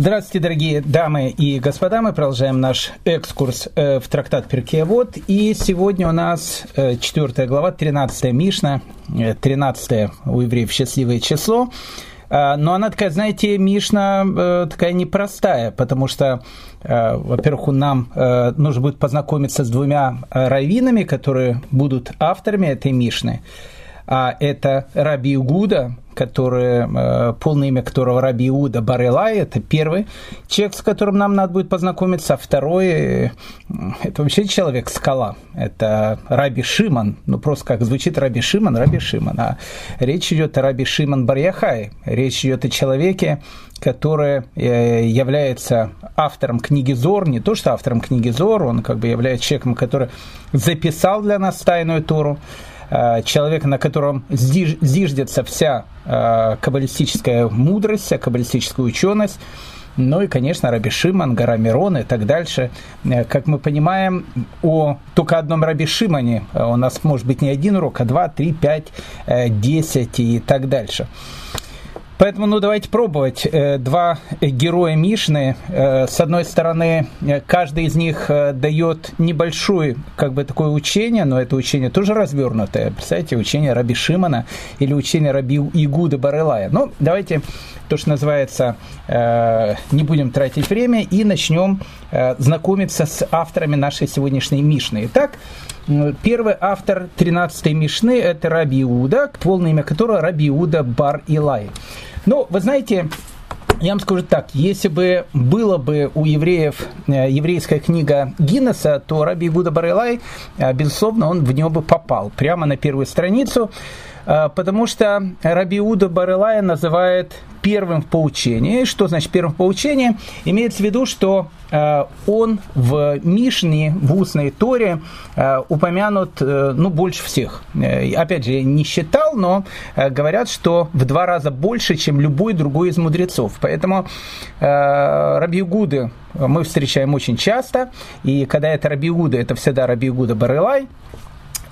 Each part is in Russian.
Здравствуйте, дорогие дамы и господа. Мы продолжаем наш экскурс э, в трактат Перкеавод. И сегодня у нас 4 э, глава, 13 Мишна, 13 э, у евреев счастливое число. Но она такая, знаете, Мишна такая непростая, потому что, во-первых, нам нужно будет познакомиться с двумя раввинами, которые будут авторами этой Мишны а это Раби Игуда, который, э, полное имя которого Раби Иуда Барелай, это первый человек, с которым нам надо будет познакомиться, а второй, э, это вообще человек-скала, это Раби Шиман, ну просто как звучит Раби Шиман, Раби Шиман, а речь идет о Раби Шиман Барьяхай, речь идет о человеке, который э, является автором книги Зор, не то что автором книги Зор, он как бы является человеком, который записал для нас тайную Тору, Э, человека, на котором зиждется вся э, каббалистическая мудрость, вся каббалистическая ученость, ну и, конечно, Раби Шиман, гора Мирон и так дальше. Э, как мы понимаем, о только одном Раби Шимане у нас может быть не один урок, а два, три, пять, десять и так дальше. Поэтому, ну, давайте пробовать. Э, два героя Мишны. Э, с одной стороны, э, каждый из них дает небольшое, как бы, такое учение, но это учение тоже развернутое. Представляете, учение Раби Шимана или учение Раби Игуда Барелая. Ну, давайте то, что называется, не будем тратить время и начнем знакомиться с авторами нашей сегодняшней Мишны. Итак, Первый автор 13-й Мишны – это Раби Иуда, полное имя которого Раби Иуда Бар Илай. Ну, вы знаете, я вам скажу так, если бы было бы у евреев э, еврейская книга Гиннесса, то Раби Гуда Барелай, э, безусловно, он в него бы попал прямо на первую страницу. А, потому что Раби Уда Барелая называет первым в поучении. Что значит первым в поучении? Имеется в виду, что а, он в Мишне, в устной Торе а, упомянут э, ну, больше всех. Э, опять же, не считал, но э, говорят, что в два раза больше, чем любой другой из мудрецов. Поэтому Гуды мы встречаем очень часто, и когда это Раби Гуда, это всегда Раби Гуда Барелай,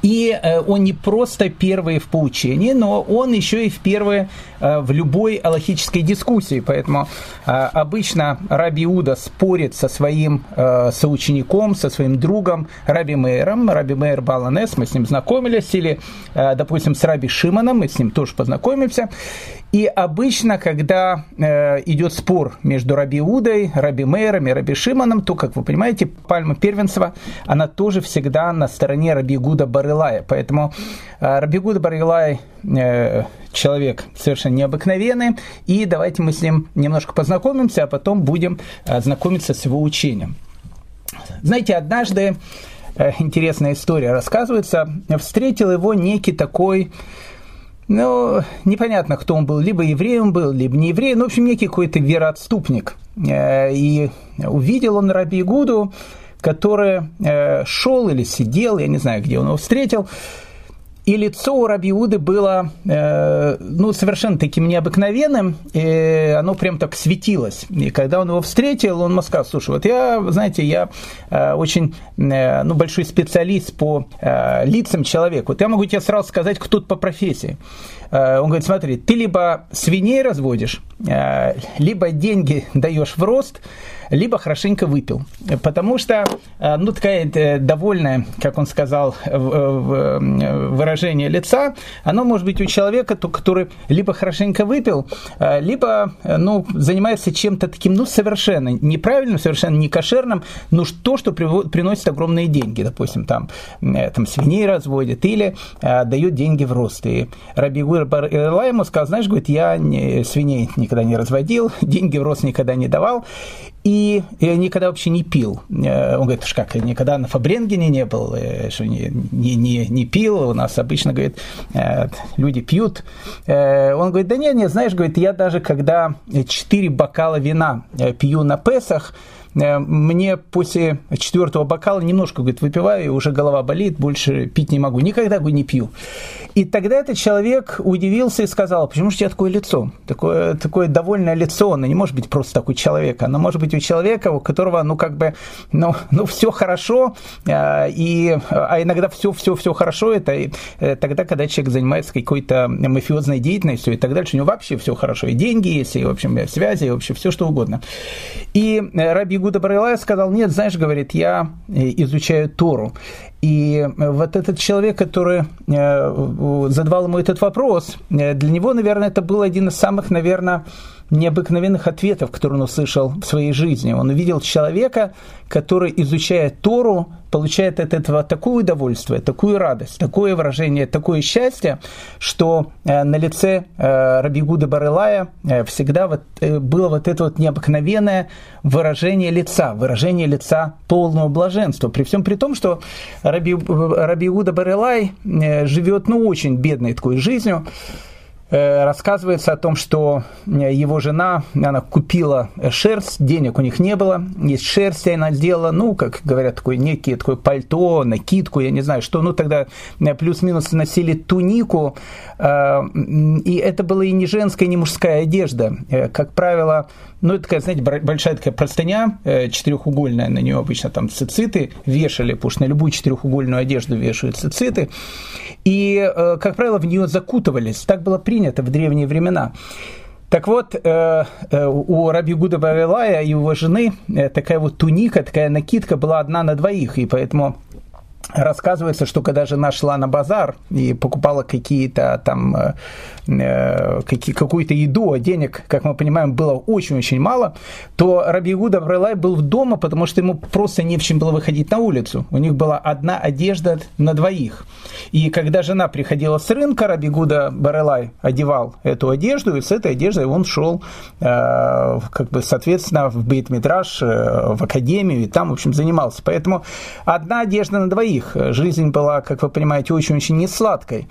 и э, он не просто первый в поучении, но он еще и в первые э, в любой аллахической дискуссии. Поэтому э, обычно Раби Иуда спорит со своим соучеником, со своим другом Раби Мейером. Раби Мейер Баланес, мы с ним знакомились, или, допустим, с Раби Шиманом, мы с ним тоже познакомимся. И обычно, когда э, идет спор между Раби Удой, Раби Мейром и Раби Шиманом, то, как вы понимаете, пальма первенства, она тоже всегда на стороне Раби Гуда Барылая. Поэтому э, Раби Гуда Барылай э, человек совершенно необыкновенный, и давайте мы с ним немножко познакомимся, а потом будем э, знакомиться с его учением. Знаете, однажды, э, интересная история рассказывается, встретил его некий такой ну, непонятно, кто он был, либо евреем был, либо не евреем, ну, в общем, некий какой-то вероотступник. Э, и увидел он Раби Гуду, который шел или сидел, я не знаю, где он его встретил, и лицо у Рабиуды было э, ну, совершенно таким необыкновенным, и оно прям так светилось. И когда он его встретил, он ему сказал, слушай, вот я, знаете, я э, очень э, ну, большой специалист по э, лицам человека. Вот я могу тебе сразу сказать, кто тут по профессии. Э, он говорит, смотри, ты либо свиней разводишь, э, либо деньги даешь в рост, либо хорошенько выпил. Потому что, э, ну, такая э, довольная, как он сказал, выражение лица, оно может быть у человека, который либо хорошенько выпил, э, либо, ну, занимается чем-то таким, ну, совершенно неправильным, совершенно не кошерным, ну, то, что приносит огромные деньги, допустим, там, там свиней разводят или дают деньги в рост. И Раби Гур ему сказал, знаешь, говорит, я не, свиней никогда не разводил, деньги в рост никогда не давал, и я никогда вообще не пил. Э, он говорит, что как, никогда на Фабренгене не был, э, что не, не, не, не пил, у нас обычно, говорит, э, люди пьют. Он говорит, да нет, нет, знаешь, говорит, я даже когда 4 бокала вина пью на Песах, мне после четвертого бокала немножко, говорит, выпиваю, и уже голова болит, больше пить не могу. Никогда бы не пью. И тогда этот человек удивился и сказал, почему же у тебя такое лицо? Такое, такое довольное лицо, оно не может быть просто такой человек. Оно может быть у человека, у которого, ну, как бы, ну, ну все хорошо, и, а иногда все-все-все хорошо, это э, тогда, когда человек занимается какой-то мафиозной деятельностью и так дальше, у него вообще все хорошо, и деньги есть, и, в общем, связи, и вообще все что угодно. И э, Раби Гуда Барилая сказал, нет, знаешь, говорит, я э, изучаю Тору. И вот этот человек, который задавал ему этот вопрос, для него, наверное, это был один из самых, наверное, необыкновенных ответов, которые он услышал в своей жизни. Он увидел человека, который, изучая Тору, получает от этого такое удовольствие, такую радость, такое выражение, такое счастье, что э, на лице э, Рабигуда Барылая э, всегда вот, было вот это вот необыкновенное выражение лица, выражение лица полного блаженства. При всем при том, что Раби, Рабигуда Барылай живет ну, очень бедной такой жизнью, рассказывается о том, что э, его жена, она купила шерсть, денег у них не было, из шерсти она сделала, ну, как говорят, такой некий такое пальто, накидку, я не знаю что, ну, тогда э, плюс-минус носили тунику, и это была и не женская, и не мужская одежда. Как правило, ну, это такая, знаете, большая такая простыня, четырехугольная, на нее обычно там цициты вешали, потому что на любую четырехугольную одежду вешают цициты, и, как правило, в нее закутывались, так было принято в древние времена. Так вот, э, э, у Раби Гуда Барелая и его жены э, такая вот туника, такая накидка была одна на двоих, и поэтому Рассказывается, что когда жена шла на базар и покупала какие-то там э, э какую-то еду, а денег, как мы понимаем, было очень-очень мало, то Раби Гуда Брелай был дома, потому что ему просто не в чем было выходить на улицу. У них была одна одежда на двоих. И когда жена приходила с рынка, Раби Гуда Барелай одевал эту одежду, и с этой одеждой он шел, э, как бы, соответственно, в Бейт-Мидраш, э, в академию, и там, в общем, занимался. Поэтому одна одежда на двоих других. Жизнь была, как вы понимаете, очень-очень несладкой.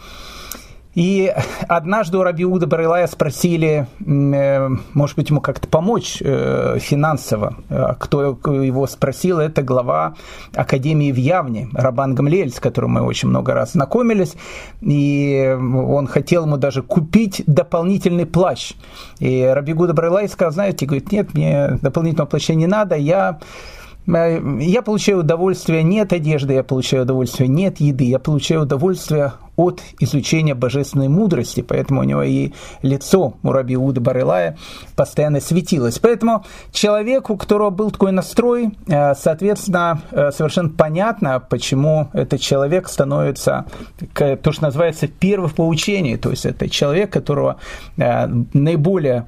И однажды у Рабиуда Барилая спросили, э, может быть, ему как-то помочь э, финансово. Кто его спросил, это глава Академии в Явне, Рабан Гамлель, с которым мы очень много раз знакомились. И он хотел ему даже купить дополнительный плащ. И Рабиуда Барилай сказал, знаете, говорит, нет, мне дополнительного плаща не надо, я Э, я получаю удовольствие не от одежды, я получаю удовольствие не от еды, я получаю удовольствие от изучения божественной мудрости, поэтому у него и лицо у Раби Барылая постоянно светилось. Поэтому человеку, у которого был такой настрой, э, соответственно, э, совершенно понятно, почему этот человек становится, то, что называется, первым в поучении, то есть это человек, которого э, наиболее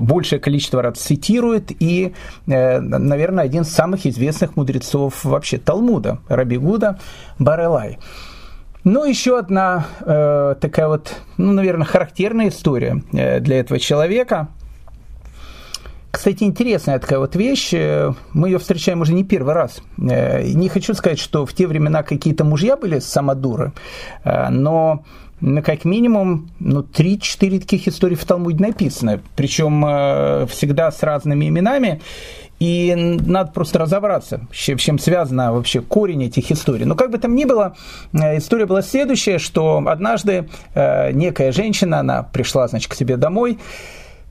большее количество раз цитирует и, наверное, один из самых известных мудрецов вообще Талмуда, Раби Гуда Барелай. Ну, еще одна э, такая вот, ну, наверное, характерная история э, для этого человека. Кстати, интересная такая вот вещь. Э, мы ее встречаем уже не первый раз. Э, не хочу сказать, что в те времена какие-то мужья были самодуры, но как минимум, ну, 3-4 таких историй в Талмуде написано. Причем всегда с разными именами. И надо просто разобраться, с чем связана вообще корень этих историй. Но как бы там ни было, э, история была следующая, что однажды э, некая женщина, она пришла, значит, к себе домой,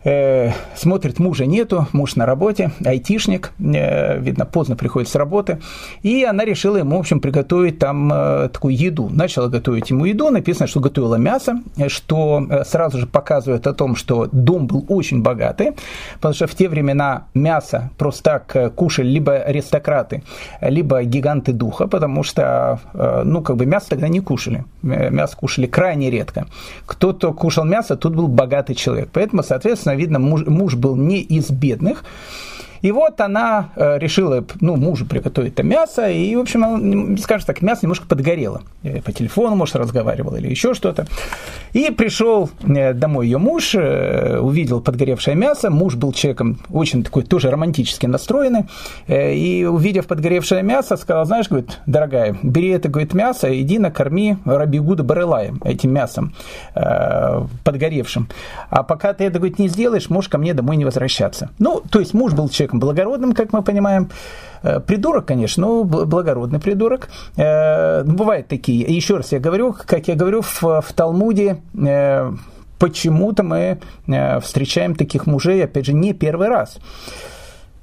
э, смотрит, мужа нету, муж на работе, айтишник, э, видно, поздно приходит с работы, и она решила ему, в общем, приготовить там э, такую еду. Начала готовить ему еду, написано, что готовила мясо, что э, сразу же показывает о том, что дом был очень богатый, потому что в те времена мясо просто так э, кушали либо аристократы, либо гиганты духа, потому что, э, ну, как бы мясо тогда не кушали, мясо кушали крайне редко. Кто-то кушал мясо, тут был богатый человек, поэтому, соответственно, соответственно, видно, муж, муж был не из бедных, и вот она э, решила, ну, мужу приготовить это мясо, и, в общем, скажем так, мясо немножко подгорело. Э, по телефону, может, разговаривала или еще что-то. И пришел э, домой ее муж, увидел подгоревшее мясо. Муж был человеком очень такой тоже романтически настроенный. И, увидев подгоревшее мясо, сказал, знаешь, говорит, дорогая, бери это, говорит, мясо, иди накорми Рабигуда Барелаем этим мясом подгоревшим. А пока ты это, говорит, не сделаешь, можешь ко мне домой не возвращаться. Ну, то есть муж был человек человеком благородным, как мы понимаем. Придурок, конечно, но благородный придурок. Бывают такие. Еще раз я говорю, как я говорю, в, в Талмуде почему-то мы встречаем таких мужей, опять же, не первый раз.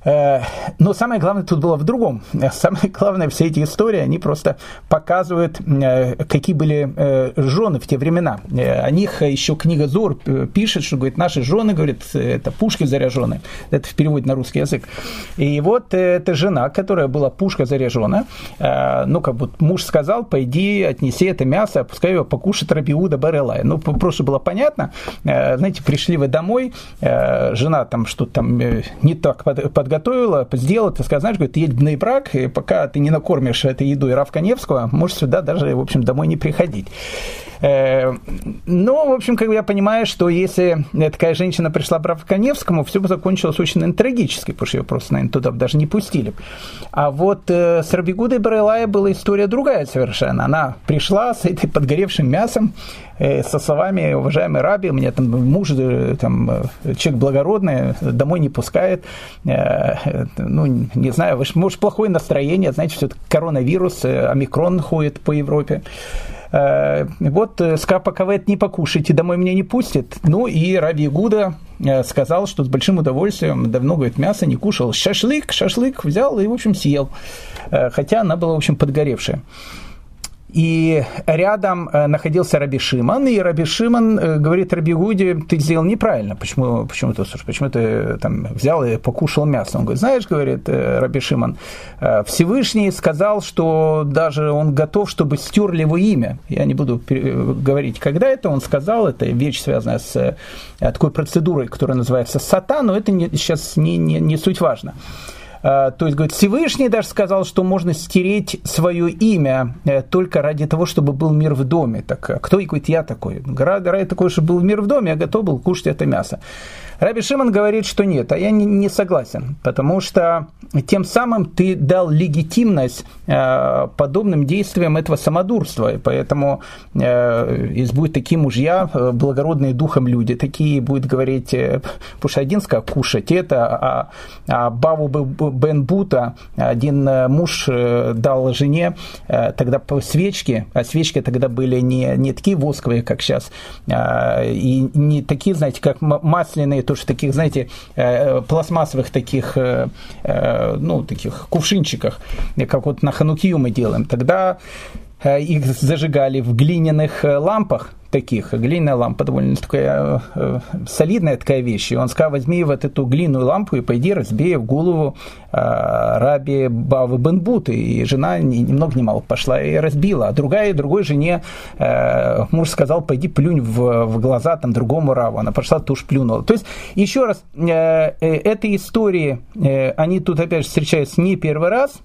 Э, но самое главное тут было в другом. Самое главное, все эти истории, они просто показывают, э, какие были э, жены в те времена. О них еще книга Зор пишет, что, говорит, наши жены, говорит, это пушки заряженные. Это в переводе на русский язык. И вот эта жена, которая была пушка заряжена, ну, как бы муж сказал, пойди, отнеси это мясо, пускай его покушает Рабиуда Барелая. Ну, просто было понятно. Знаете, пришли вы домой, жена там что-то там не так подготовила, приготовила, сделала, ты сказала, знаешь, говорит, ты едь в Нейбрак, и пока ты не накормишь этой едой Рав Каневского, можешь сюда даже, в общем, домой не приходить. Э, ну, в общем, как бы я понимаю, что если такая женщина пришла к Каневскому, все бы закончилось очень трагически, потому что ее просто, наверное, туда даже не пустили. А вот э, с Рабигудой Барелая была история другая совершенно. Она пришла с этой подгоревшим мясом, э, со словами «Уважаемый Раби, мне там муж, там, человек благородный, домой не пускает, ну, не знаю, может, плохое настроение, знаете, все-таки коронавирус, омикрон ходит по Европе». Э, вот э, Скапа Кавет не покушайте, домой меня не пустит. Ну и Раби Гуда э, сказал, что с большим удовольствием, давно, говорит, мясо не кушал. Шашлык, шашлык взял и, в общем, съел. Хотя она была, в общем, подгоревшая и рядом э, находился Раби Шиман, и Раби Шиман э, говорит Раби Гуди, ты сделал неправильно, почему, почему, ты, слушай, почему ты э, там взял и покушал мясо? Он говорит, знаешь, говорит Раби Шиман, Всевышний сказал, что даже он готов, чтобы стерли его имя. Я не буду говорить, когда это он сказал, это вещь, связанная с такой процедурой, которая называется сата, но это не, сейчас не, не, не суть важно. Э, то есть, говорит, Всевышний даже сказал, что можно стереть свое имя э, только ради того, чтобы был мир в доме. Так а кто и говорит, я такой? Ради такой, чтобы был мир в доме, я готов был кушать это мясо. Раби Шимон говорит, что нет, а я не, не согласен, потому что тем самым ты дал легитимность э, подобным действиям этого самодурства, и поэтому э, если будут такие мужья, э, благородные духом люди, такие будут говорить, сказал кушать это, а, а Баву Бен Бута один муж дал жене тогда свечки, а свечки тогда были не, не такие восковые, как сейчас, э, и не такие, знаете, как масляные, то, что таких, знаете, пластмассовых таких, ну, таких кувшинчиках, как вот на Ханукию мы делаем, тогда их зажигали в глиняных лампах, таких. Глиняная лампа довольно такая э, солидная такая вещь. И он сказал, возьми вот эту глиняную лампу и пойди разбей в голову э, раби Бавы Бенбуты. И жена ни, ни много ни мало пошла и разбила. А другая, другой жене э, муж сказал, пойди плюнь в, в глаза там другому раву. Она пошла, тушь плюнула. То есть, еще раз, э, э, этой истории, э, они тут опять же встречаются не первый раз –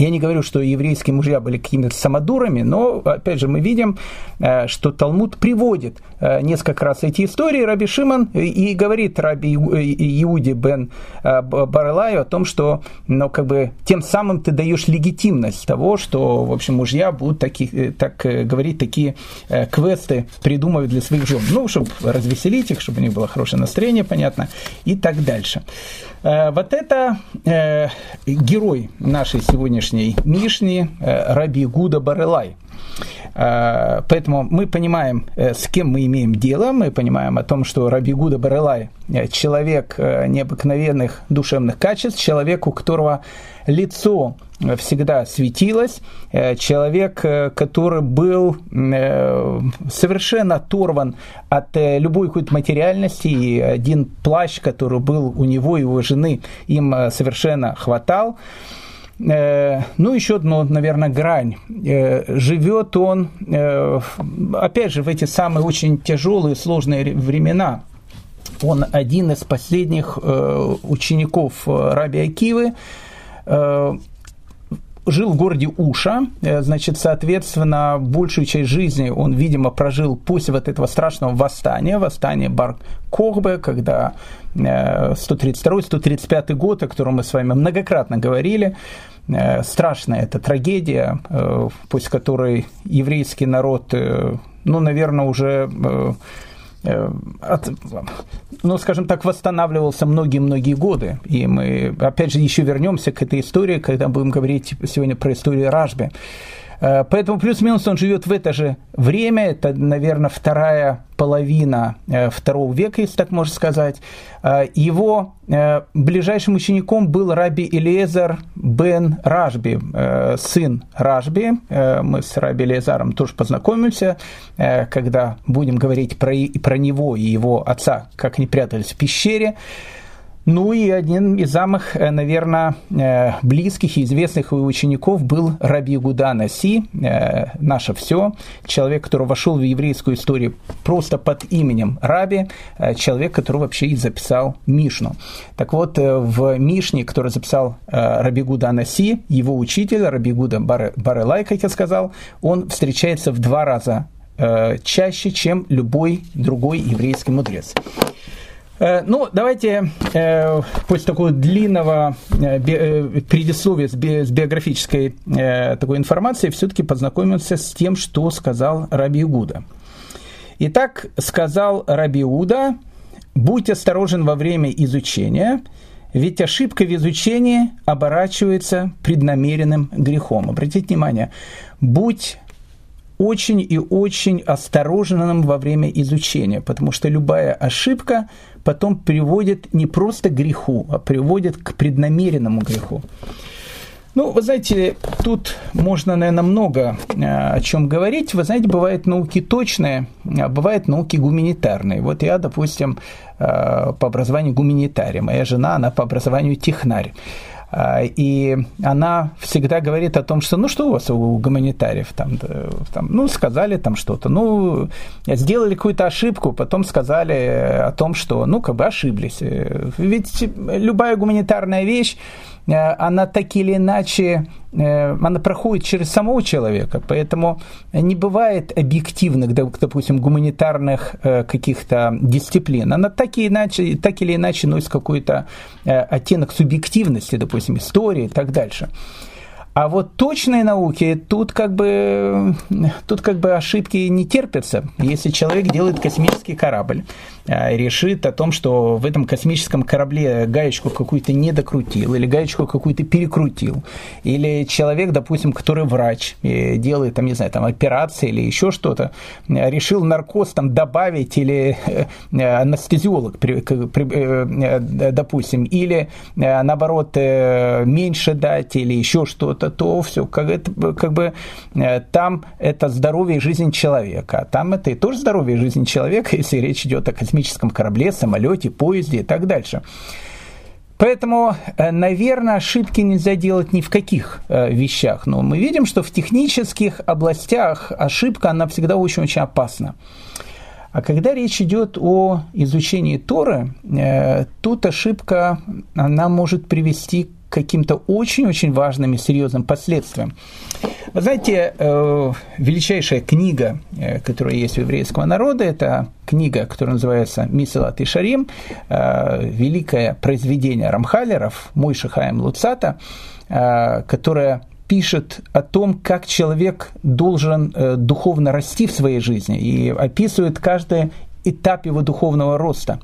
я не говорю, что еврейские мужья были какими-то самодурами, но, опять же, мы видим, э, что Талмуд приводит э, несколько раз эти истории Раби Шиман и говорит Раби Иуде бен э, Барелаю о том, что ну, как бы, тем самым ты даешь легитимность того, что, в общем, мужья будут таки, так говорить, такие квесты придумывать для своих жен. Ну, чтобы развеселить их, чтобы у них было хорошее настроение, понятно, и так дальше. Вот это герой нашей сегодняшней сегодняшней Мишни э, Раби Гуда Барелай. Э, поэтому мы понимаем, э, с кем мы имеем дело, мы понимаем о том, что Раби Гуда Барелай – человек необыкновенных душевных качеств, человек, у которого лицо всегда светилось, человек, который был совершенно оторван от любой какой-то материальности, и один плащ, который был у него и его жены, им совершенно хватал. Э, ну, еще одно, наверное, грань. Э, живет он, э, опять же, в эти самые очень тяжелые, сложные времена. Он один из последних учеников Раби Акивы, жил в городе Уша, значит, соответственно, большую часть жизни он, видимо, прожил после вот этого страшного восстания, восстания Бар-Кохбе, когда 132-135 год, о котором мы с вами многократно говорили, страшная эта трагедия, э, после которой еврейский народ, э, ну, наверное, уже от, ну, скажем так, восстанавливался многие-многие годы. И мы, опять же, еще вернемся к этой истории, когда будем говорить сегодня про историю Ражби. Э, поэтому плюс-минус он живет в это же время, это, наверное, вторая половина э, второго века, если так можно сказать. Э, его ближайшим учеником был раби Элиезер бен Ражби, сын Ражби. Мы с раби Элиезаром тоже познакомимся, когда будем говорить про, про него и его отца, как они прятались в пещере. Ну и один из самых, э, наверное, э, близких и известных его учеников был Раби Гуда Наси, э, наше все, человек, который вошел в еврейскую историю просто под именем Раби, человек, который вообще и записал Мишну. Так вот, в Мишне, который записал Раби Гуда Наси, его учитель, Раби Гуда Барелай, как я сказал, он встречается в два раза чаще, чем любой другой еврейский мудрец. Э, ну, давайте э, после такого длинного э, предисловия с биографической такой информацией все-таки познакомимся с тем, что сказал Раби Иуда. Итак, сказал Раби Иуда, будь осторожен во время изучения, ведь ошибка в изучении оборачивается преднамеренным грехом. Обратите внимание, будь очень и очень осторожным во время изучения, потому что любая ошибка потом приводит не просто к греху, а приводит к преднамеренному греху. Ну, вы знаете, тут можно, наверное, много э, о чем говорить. Вы знаете, бывают науки точные, а бывают науки гуманитарные. Вот я, допустим, э, по образованию гуманитарий, моя жена, она по образованию технарь. И она всегда говорит о том, что ну что у вас у гуманитариев там, там ну сказали там что-то, ну сделали какую-то ошибку, потом сказали о том, что ну как бы ошиблись. Ведь любая гуманитарная вещь она так или иначе, э, она проходит через самого человека, поэтому не бывает объективных, допустим, гуманитарных э, каких-то дисциплин. Она так, или иначе, так или иначе носит какой-то оттенок субъективности, допустим, истории и так дальше. А вот точные науки, тут как бы, тут как бы ошибки не терпятся. Если человек делает космический корабль, решит о том, что в этом космическом корабле гаечку какую-то не докрутил, или гаечку какую-то перекрутил, или человек, допустим, который врач, делает, там, не знаю, там, операции или еще что-то, решил наркоз там добавить, или э, анестезиолог, э, допустим, или э, наоборот меньше дать, или еще что-то, то все, как, это, как бы там это здоровье и жизнь человека, а там это и тоже здоровье и жизнь человека, если речь идет о космическом космическом корабле, самолете, поезде и так дальше. Поэтому, э, наверное, ошибки нельзя делать ни в каких э, вещах. Но мы видим, что в технических областях ошибка, она всегда очень-очень опасна. А когда речь идет о изучении Торы, э, тут ошибка, она может привести каким-то очень-очень важным и серьезным последствиям. Вы знаете, э, величайшая книга, э, которая есть у еврейского народа, это книга, которая называется «Мисалат и Шарим», э, великое произведение Рамхалеров, Мой Шахаем Луцата, которая пишет о том, как человек должен духовно расти в своей жизни и описывает каждое этап его духовного роста.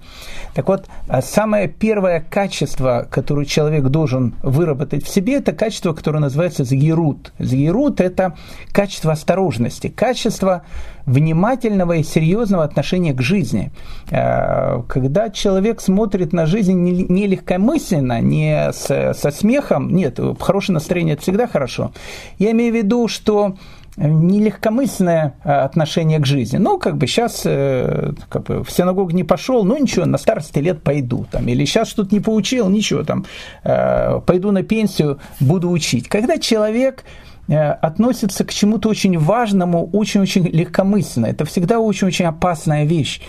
Так вот, а самое первое качество, которое человек должен выработать в себе, это качество, которое называется згирут. Згирут – это качество осторожности, качество внимательного и серьезного отношения к жизни. А, когда человек смотрит на жизнь не легкомысленно, не со смехом, нет, хорошее настроение – это всегда хорошо. Я имею в виду, что нелегкомысленное э, отношение к жизни. Ну, как бы сейчас э, как бы, в синагогу не пошел, ну ничего, на старости лет пойду. Там, или сейчас что-то не поучил, ничего, там, э, пойду на пенсию, буду учить. Когда человек относится к чему-то очень важному, очень-очень легкомысленно, это всегда очень-очень опасная вещь.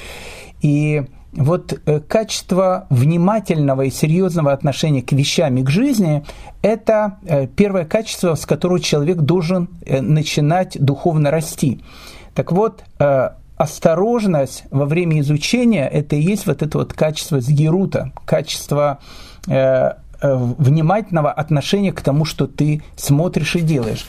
И вот э, качество внимательного и серьезного отношения к вещам и к жизни – это э, первое качество, с которого человек должен э, начинать духовно расти. Так вот, осторожность во время изучения – это и есть вот это вот качество сгирута, качество внимательного отношения к тому, что ты смотришь и делаешь.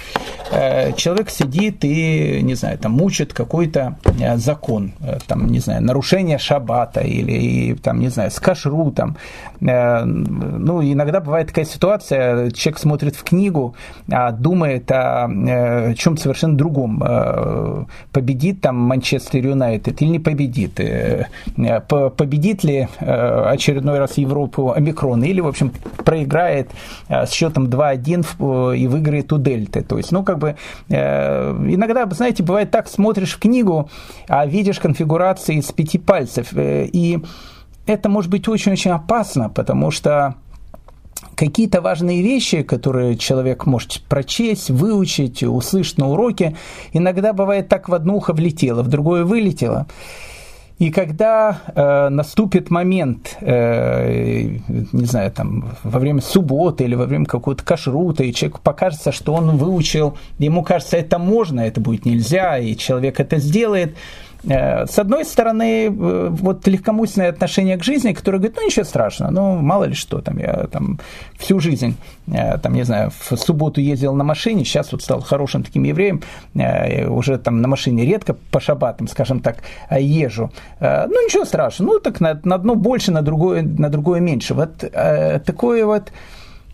э, человек сидит и, не знаю, там мучит какой-то э, закон, э, там, не знаю, нарушение шаббата или, там, не знаю, с кашрутом. Ну, иногда бывает такая ситуация, человек смотрит в книгу, а думает о чем-то совершенно другом. Победит там Манчестер Юнайтед или не победит? Победит ли очередной раз Европу омикрон или, в общем, проиграет с счетом 2-1 и выиграет у Дельты? То есть, ну, как бы, э, иногда, знаете, бывает так, смотришь в книгу, а видишь конфигурации из пяти пальцев, э, и это может быть очень-очень опасно, потому что какие-то важные вещи, которые человек может прочесть, выучить, услышать на уроке, иногда бывает так в одно ухо влетело, в другое вылетело. И когда э, наступит момент, э, не знаю, там, во время субботы или во время какого-то кашрута, и человеку покажется, что он выучил, ему кажется, это можно, это будет нельзя, и человек это сделает – с одной стороны, э, вот легкомысленное отношение к жизни, которое говорит, ну ничего страшного, ну мало ли что, там я там всю жизнь, э, там, не знаю, в субботу ездил на машине, сейчас вот стал хорошим таким евреем, уже там на машине редко по шабатам, скажем так, езжу. Ну ничего страшного, ну так на, на одно больше, на другое, на другое меньше. Вот такое вот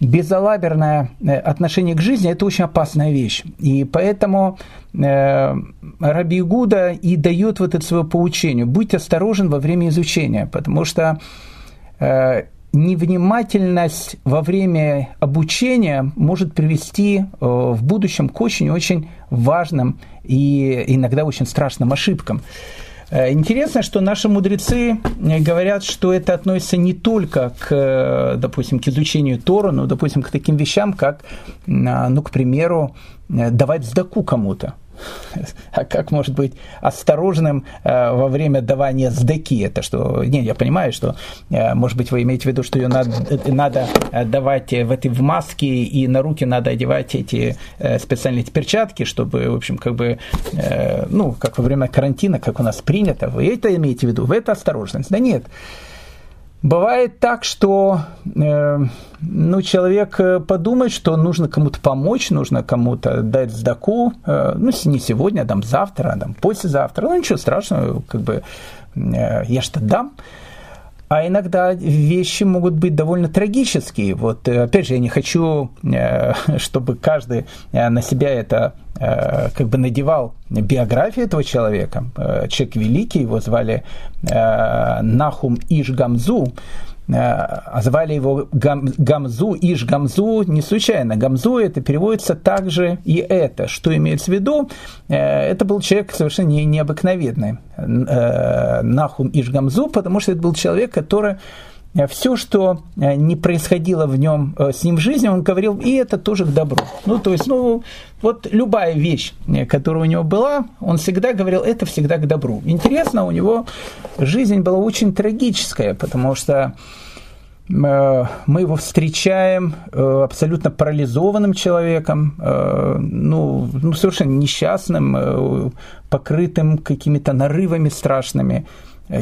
безалаберное э, отношение к жизни – это очень опасная вещь. И поэтому э, Раби Гуда и дает вот это свое поучение. Будь осторожен во время изучения, потому что э, невнимательность во время обучения может привести э, в будущем к очень-очень важным и иногда очень страшным ошибкам. Э, интересно, что наши мудрецы э, говорят, что это относится не только к, э, допустим, к изучению Тора, но, допустим, к таким вещам, как, ну, к примеру, давать сдаку кому-то. А как может быть осторожным э, во время давания сдаки? Это что? Не, я понимаю, что, э, может быть, вы имеете в виду, что ее надо, надо давать в этой в маске и на руки надо одевать эти э, специальные перчатки, чтобы, в общем, как бы, ну, как во время карантина, как у нас принято. Вы это имеете в виду? Вы это осторожность? Да нет. Бывает так, что э, ну, человек э, подумает, что нужно кому-то помочь, нужно кому-то дать сдаку, э, ну, не сегодня, а там завтра, а там послезавтра, ну, ничего страшного, как бы э, я что дам. А иногда вещи могут быть довольно трагические. Вот, э, опять же, я не хочу, э, чтобы каждый на себя это Э, как бы надевал биографию этого человека. Э, человек великий, его звали э, Нахум Иш Гамзу, а звали его Гам, Гамзу, Иш Гамзу не случайно. Гамзу это переводится также и это. Что имеется в виду? Это был человек совершенно не, необыкновенный. Нахум Иш Гамзу, потому что это был человек, который Э, все, что э, не происходило в нем, э, с ним в жизни, он говорил, и это тоже к добру. Ну, то есть, ну, вот любая вещь, которая у него была, он всегда говорил, это всегда к добру. Интересно, у него жизнь была очень трагическая, потому что мы его встречаем абсолютно парализованным человеком, ну, ну совершенно несчастным, покрытым какими-то нарывами страшными,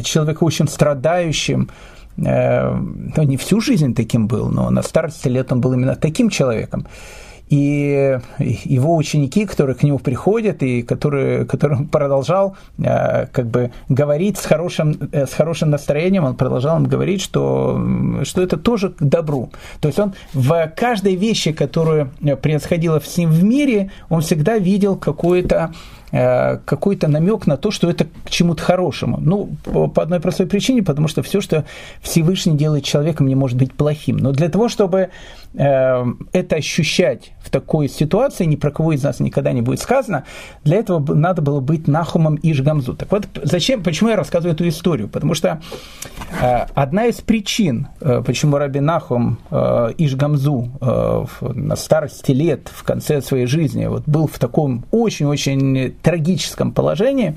человеком очень страдающим, Э, ну, не всю жизнь таким был, но на старости лет он был именно таким человеком. И его ученики, которые к нему приходят, и которые, которым продолжал э, как бы говорить с хорошим, э, с хорошим настроением, он продолжал им говорить, что, что это тоже к добру. То есть он в каждой вещи, которая происходила с ним в мире, он всегда видел какое-то Э, какой-то намек на то, что это к чему-то хорошему. Ну, по одной простой причине, потому что все, что Всевышний делает человеком, не может быть плохим. Но для того, чтобы э, это ощущать в такой ситуации, ни про кого из нас никогда не будет сказано, для этого надо было быть Нахумом и Жгамзу. Так вот, зачем, почему я рассказываю эту историю? Потому что э, одна из причин, почему Раби Нахум и Жгамзу на старости лет, в конце своей жизни, вот был в таком очень-очень трагическом положении,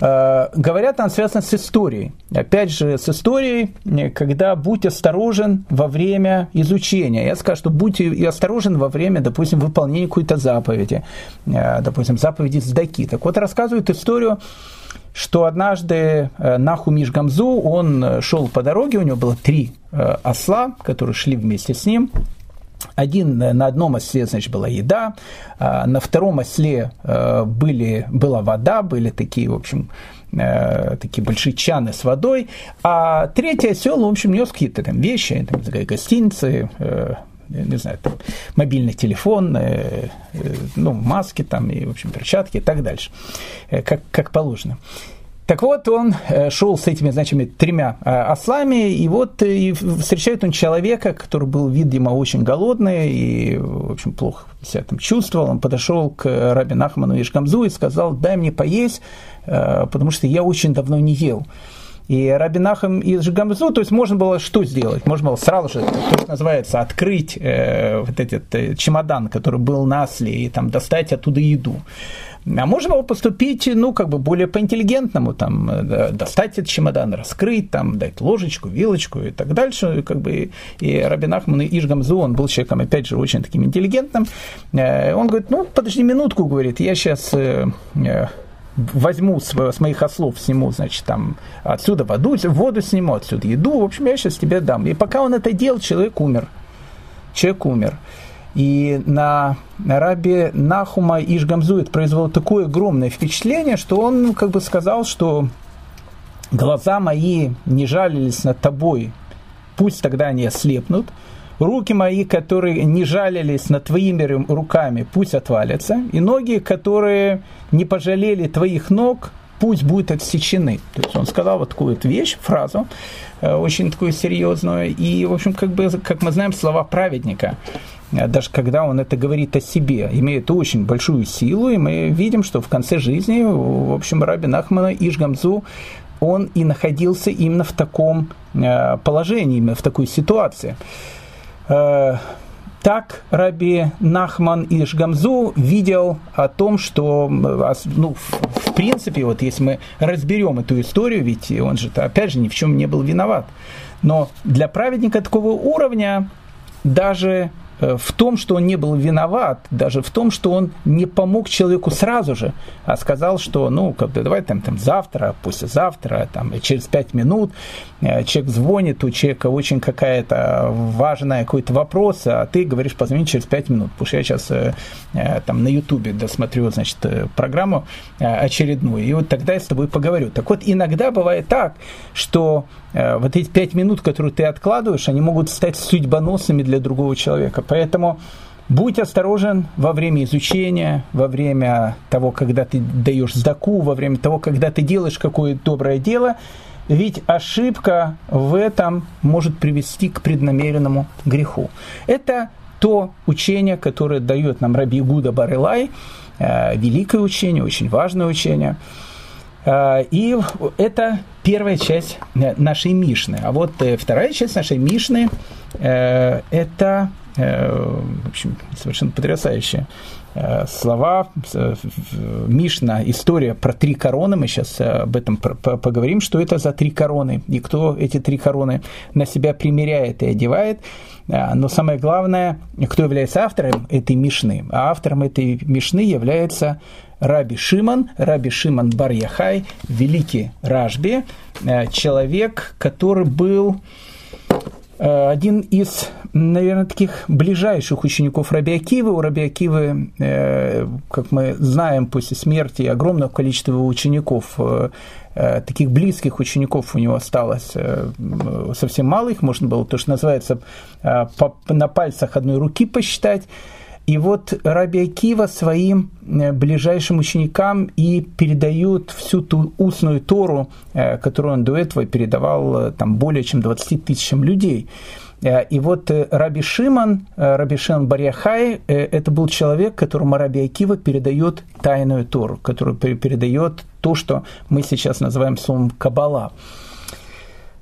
э, говорят, она связана с историей. Опять же, с историей, когда будь осторожен во время изучения. Я скажу, что будь и осторожен во время, допустим, выполнения какой-то заповеди. Э, допустим, заповеди Сдаки. Так вот, рассказывают историю, что однажды э, Нахумиш Гамзу, он шел по дороге, у него было три осла, которые шли вместе с ним. Один, на одном осле, значит, была еда, на втором осле были, была вода, были такие, в общем, такие большие чаны с водой, а третий осел, в общем, нес какие-то там вещи, там, гостиницы, не знаю, там, мобильный телефон, э, э, ну, маски там, и, в общем, перчатки и так дальше, э, как, как положено. Так вот, он шел с этими, значит, тремя ослами, и вот и встречает он человека, который был, видимо, очень голодный и, в общем, плохо себя там чувствовал. Он подошел к Раби Нахману Ишгамзу и сказал, дай мне поесть, потому что я очень давно не ел. И Рабинахам из Жигамзу, то есть можно было что сделать? Можно было сразу же, то, что называется, открыть э, вот этот э, чемодан, который был на осле, и там достать оттуда еду. А можно было поступить, ну, как бы более по-интеллигентному, там, э, достать этот чемодан, раскрыть, там, дать ложечку, вилочку и так дальше, как бы, и Рабин Ахман Ишгамзу, он был человеком, опять же, очень таким интеллигентным, э, он говорит, ну, подожди минутку, говорит, я сейчас э, возьму с, с моих ослов, сниму, значит, там, отсюда воду, воду сниму, отсюда еду, в общем, я сейчас тебе дам. И пока он это делал, человек умер. Человек умер. И на рабе Нахума Ишгамзу это произвело такое огромное впечатление, что он как бы сказал, что глаза мои не жалились над тобой, пусть тогда они ослепнут, руки мои, которые не жалились над твоими руками, пусть отвалятся, и ноги, которые не пожалели твоих ног, пусть будут отсечены. То есть он сказал вот такую вот вещь, фразу, э, очень такую серьезную, и, в общем, как бы, как мы знаем, слова праведника, даже когда он это говорит о себе, имеет очень большую силу, и мы видим, что в конце жизни, в общем, Рабин Ахмана Ишгамзу, он и находился именно в таком э, положении, именно в такой ситуации. Э, так Раби Нахман из Гамзу видел о том, что, ну, в принципе, вот если мы разберем эту историю, ведь он же, опять же, ни в чем не был виноват. Но для праведника такого уровня даже Э, в том, что он не был виноват, даже в том, что он не помог человеку сразу же, а сказал, что, ну, как бы, давай там, там завтра, послезавтра, там, через пять минут э, человек звонит, у человека очень какая-то важная какой-то вопрос, а ты говоришь, позвони через пять минут, потому что я сейчас э, там на ютубе досмотрю, значит, программу очередную, и вот тогда я с тобой поговорю. Так вот, иногда бывает так, что вот эти пять минут, которые ты откладываешь, они могут стать судьбоносными для другого человека. Поэтому будь осторожен во время изучения, во время того, когда ты даешь сдаку, во время того, когда ты делаешь какое-то доброе дело, ведь ошибка в этом может привести к преднамеренному греху. Это то учение, которое дает нам Раби Гуда Барылай, э, великое учение, очень важное учение. Э, и это первая часть э, нашей Мишны. А вот вторая часть нашей Мишны – это Э, в общем, совершенно потрясающие э, слова. Мишна, история про три короны, мы сейчас об этом поговорим, что это за три короны, и кто эти три короны на себя примеряет и одевает. Э, но самое главное, кто является автором этой Мишны. А автором этой Мишны является Раби Шиман, Раби Шиман Бар-Яхай, великий Ражби, человек, который был Э, один из, наверное, таких ближайших учеников Раби. У Раби э, как мы знаем, после смерти огромного количества учеников, э, таких близких учеников у него осталось совсем мало, их можно было, то, что называется, на пальцах одной руки посчитать. И вот Раби Акива своим э, ближайшим ученикам и передает всю ту устную Тору, э, которую он до этого передавал э, там, более чем 20 тысячам людей. И вот Раби Шиман, Раби Шиман Барьяхай, это был человек, которому Раби Акива передает тайную Тору, который передает то, что мы сейчас называем словом Кабала.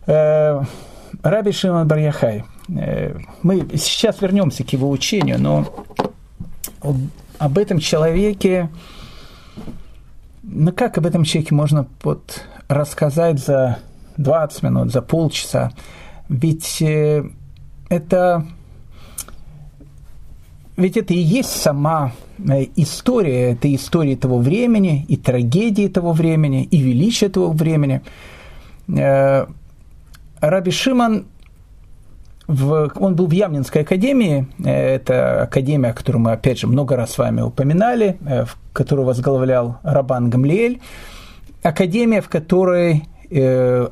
Раби Шиман Барьяхай. Мы сейчас вернемся к его учению, но об этом человеке, ну как об этом человеке можно вот рассказать за 20 минут, за полчаса? Ведь э, это, ведь это и есть сама э, история, это история того времени, и трагедии того времени, и величие того времени. Э, Раби Шиман в, он был в Ямнинской академии, это академия, которую мы, опять же, много раз с вами упоминали, которую возглавлял Рабан Гамлиэль, академия, в которой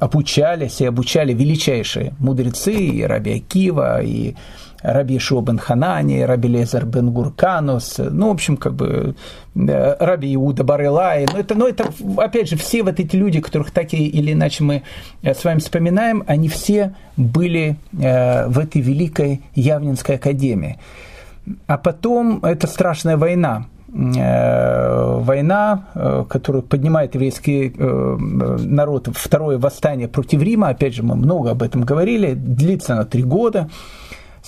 обучались и обучали величайшие мудрецы, и Раби Акива, и Раби Ишуа бен Ханани, Раби Лезер бен Гурканус, ну, в общем, как бы Раби Иуда Барелай, но это, но это, опять же, все вот эти люди, которых так или иначе мы э, с вами вспоминаем, они все были э, в этой великой Явнинской академии. А потом это страшная война, э, война, которую поднимает еврейский народ, второе восстание против Рима, опять же, мы много об этом говорили, длится на три года,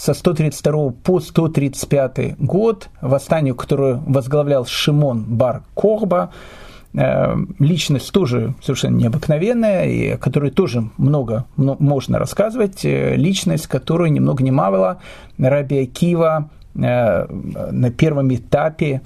со 132 по 135 год, восстание, которое возглавлял Шимон Бар Кохба, э, личность тоже совершенно необыкновенная, и о которой тоже много можно рассказывать, э, личность, которую ни много ни мало. Раби Акива э, на первом этапе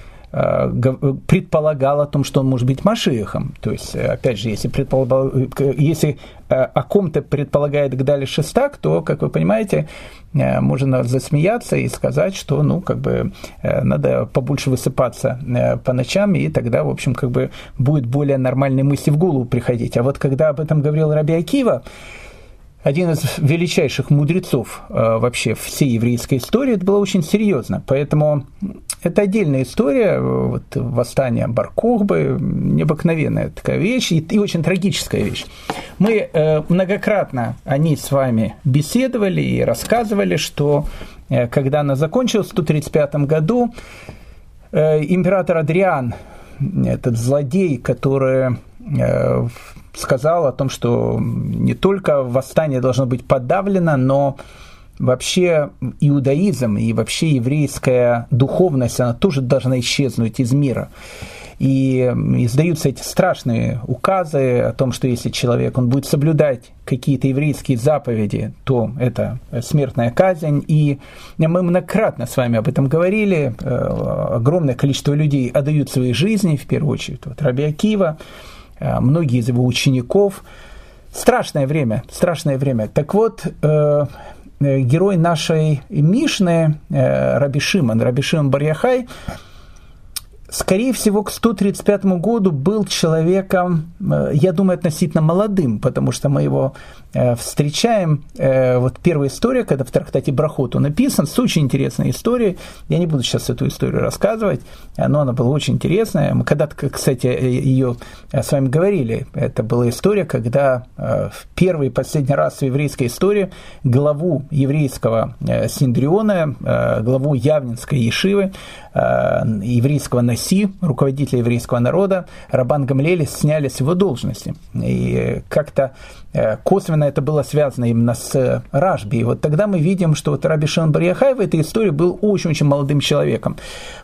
предполагал о том, что он может быть Машиехом. То есть, опять же, если, предполагал, если о ком-то предполагает Гдали Шестак, то, как вы понимаете, Э, можно засмеяться и сказать, что, ну, как бы, э, надо побольше высыпаться э, по ночам, и тогда, в общем, как бы, будет более нормальные мысли в голову приходить. А вот когда об этом говорил Раби Акива, один из величайших мудрецов э, вообще всей еврейской истории, это было очень серьезно. Поэтому это отдельная история, вот, восстание Баркохбы, необыкновенная такая вещь и, и очень трагическая вещь. Мы э, многократно о ней с вами беседовали и рассказывали, что э, когда она закончилась в 135 году, э, император Адриан, этот злодей, который э, сказал о том, что не только восстание должно быть подавлено, но вообще иудаизм и вообще еврейская духовность, она тоже должна исчезнуть из мира. И издаются эти страшные указы о том, что если человек он будет соблюдать какие-то еврейские заповеди, то это смертная казнь. И мы многократно с вами об этом говорили. Э, огромное количество людей отдают свои жизни, в первую очередь, вот Раби Акива, Э, многие из его учеников. Страшное время, страшное время. Так вот, э, э, герой нашей Мишны, Шимон, Раби Шимон Барьяхай, скорее всего, к 135 году был человеком, я думаю, относительно молодым, потому что мы его Э, встречаем э, вот первая история, когда в трактате Брахот он написан, с очень интересной историей. Я не буду сейчас эту историю рассказывать, но она была очень интересная. Мы когда-то, кстати, э, ее с вами говорили. Это была история, когда в первый и последний раз в еврейской истории главу еврейского Синдриона, главу Явнинской Ешивы, еврейского Наси, руководителя еврейского народа, Рабан Гамлели сняли с его должности. И как-то Э, косвенно это было связано именно с э, Рашби. И вот тогда мы видим, что вот Раби Шимон Барьяхай в этой истории был очень-очень молодым человеком.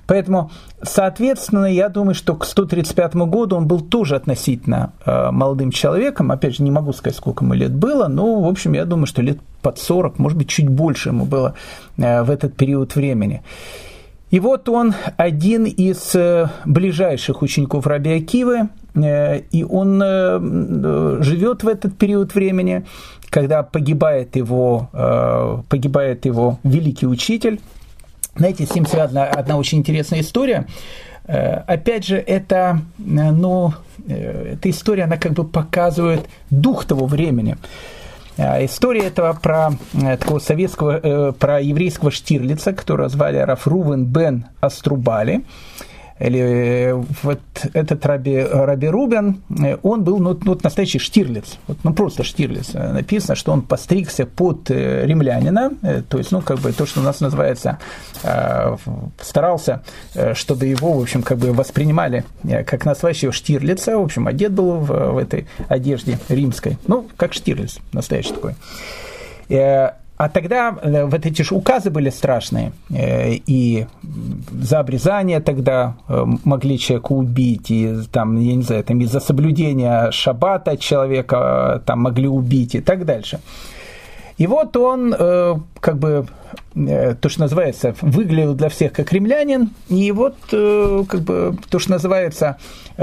Поэтому, соответственно, я думаю, что к 135 году он был тоже относительно э, молодым человеком. Опять же, не могу сказать, сколько ему лет было, но, в общем, я думаю, что лет под 40, может быть, чуть больше ему было в этот период времени. И вот он один из ближайших учеников Раби Акивы, Э, и он э, живет в этот период времени, когда погибает его, э, погибает его великий учитель. Знаете, с ним связана одна очень интересная история. Опять же, это, ну, эта история, она как бы показывает дух того времени. История этого про такого советского, про еврейского Штирлица, которого звали Рафрувен Бен Аструбали или э, вот этот Раби, Раби Рубен, э, он был ну, ну, настоящий Штирлиц, вот, ну просто Штирлиц. Э, написано, что он постригся под римлянина, то есть, ну, как бы то, что у нас называется, старался, чтобы его, в общем, как бы воспринимали как настоящего Штирлица, в общем, одет был в, в этой одежде римской, ну, как Штирлиц, настоящий такой. А тогда э, вот эти же указы были страшные, э, и за обрезание тогда э, могли человека убить, и там, я не знаю, там из-за соблюдения шаббата человека там могли убить и так дальше. И вот он как бы Э, то, что называется, выглядел для всех как римлянин, и вот, э, как бы, то, что называется,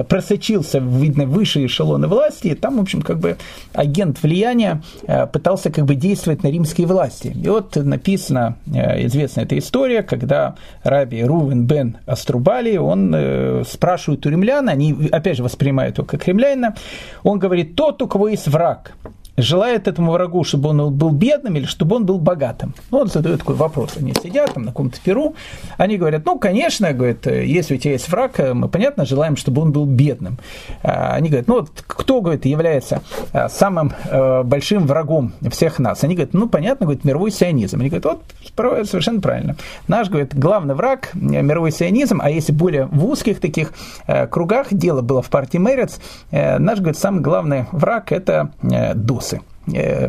просочился, видно, выше эшелоны власти, и там, в общем, как бы агент влияния э, пытался как бы действовать на римские власти. И вот написана известная эта история, когда раби Рувен бен Аструбали, он спрашивает у римлян, они, опять же, воспринимают его как римлянина, он говорит, тот, у кого есть враг, желает этому врагу, чтобы он был бедным или чтобы он был богатым. Ну, он задает такой вопрос. Они сидят там на каком-то перу, они говорят, ну, конечно, говорит, если у тебя есть враг, мы, понятно, желаем, чтобы он был бедным. А, они говорят, ну, вот кто, говорит, является а, самым э, большим врагом всех нас? Они говорят, ну, понятно, говорит, мировой сионизм. Они говорят, вот, совершенно правильно. Наш, говорит, главный враг – мировой сионизм, а если более в узких таких э, кругах, дело было в партии Мерец, э, наш, говорит, самый главный враг – это ДОС э,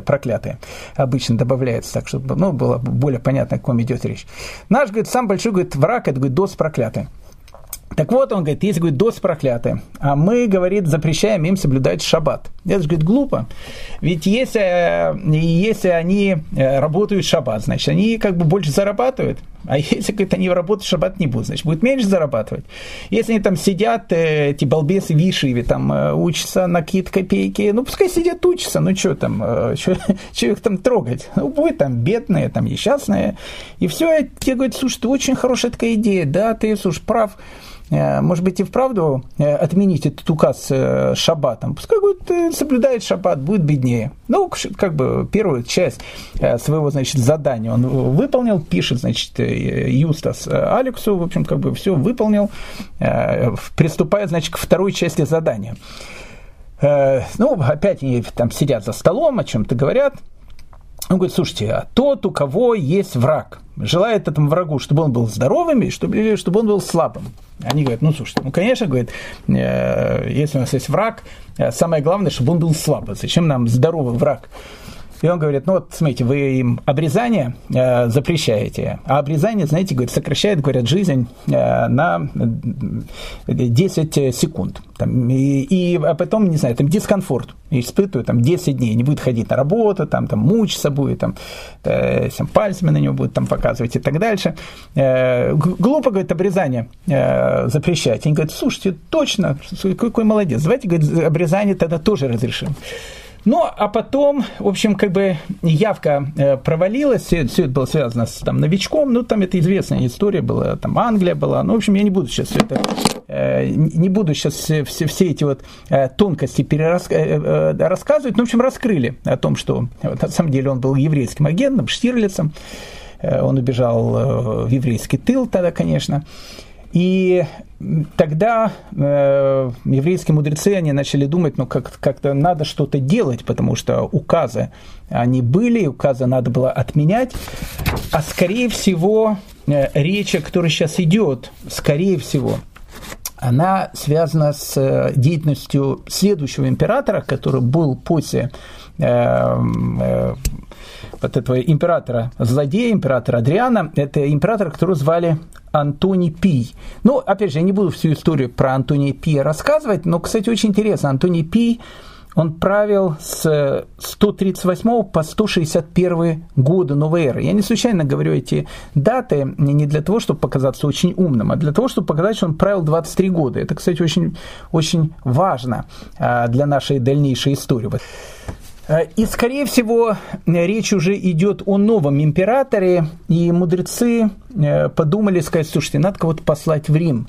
проклятые обычно добавляется, так чтобы ну, было более понятно, о ком идет речь. Наш, говорит, сам большой говорит, враг, это говорит, дос проклятый. Так вот, он говорит, есть, говорит, дос проклятые, а мы, говорит, запрещаем им соблюдать шаббат. Это же, говорит, глупо. Ведь если, если они э, работают шаббат, значит, они как бы больше зарабатывают. А если, говорит, они работать в шаббат не будут, значит, будут меньше зарабатывать. Если они там сидят, э, эти балбесы вишивы, там э, учатся на какие-то копейки, ну, пускай сидят, учатся, ну, что там, что их там трогать? Ну, будет там бедные, там несчастные. И все, я тебе говорю, слушай, это очень хорошая такая идея, да, ты, слушай, прав. Э, может быть, и вправду э, отменить этот указ э, шаббатом. Пускай будет соблюдает шаббат, будет беднее. Ну, как бы первую часть своего, значит, задания он выполнил, пишет, значит, Юстас Алексу, в общем, как бы все выполнил, приступает, значит, к второй части задания. Ну, опять они там сидят за столом, о чем-то говорят. Он говорит, слушайте, а тот, у кого есть враг, желает этому врагу, чтобы он был здоровым и чтобы, чтобы он был слабым. Они говорят, ну, слушайте, ну, конечно, говорит, э, если у нас есть враг, э, самое главное, чтобы он был слабым. Зачем нам здоровый враг? И он говорит, ну вот, смотрите, вы им обрезание э, запрещаете, а обрезание, знаете, говорит, сокращает, говорят, жизнь э, на 10 секунд. Там, и, и а потом, не знаю, там дискомфорт испытывает, там 10 дней, не будет ходить на работу, там, там мучиться будет, там, э, пальцами на него будет там показывать и так дальше. Э, глупо, говорит, обрезание э, запрещать. Они говорят, слушайте, точно, какой молодец, давайте, говорит, обрезание тогда тоже разрешим. Ну, а потом, в общем, как бы явка э, провалилась, все, все это было связано с там, новичком, ну, там это известная история была, там Англия была, ну, в общем, я не буду сейчас все это, э, не буду сейчас все, все, эти вот э, тонкости перерас, рассказывать, ну, в общем, раскрыли о том, что на самом деле он был еврейским агентом, Штирлицем, он убежал в еврейский тыл тогда, конечно, и тогда э, еврейские мудрецы, они начали думать, ну, как- как-то надо что-то делать, потому что указы, они были, указы надо было отменять, а скорее всего, э, речь, о которой сейчас идет, скорее всего, она связана с э, деятельностью следующего императора, который был после э, э, вот этого императора, злодея, императора Адриана, это император, которого звали Антоний Пий. Ну, опять же, я не буду всю историю про Антония Пия рассказывать, но, кстати, очень интересно. Антоний Пий, он правил с 138 по 161 годы новой эры. Я не случайно говорю эти даты не для того, чтобы показаться очень умным, а для того, чтобы показать, что он правил 23 года. Это, кстати, очень, очень важно а, для нашей дальнейшей истории. Э, и, скорее всего, речь уже идет о новом императоре, и мудрецы э, подумали сказать, слушайте, надо кого-то послать в Рим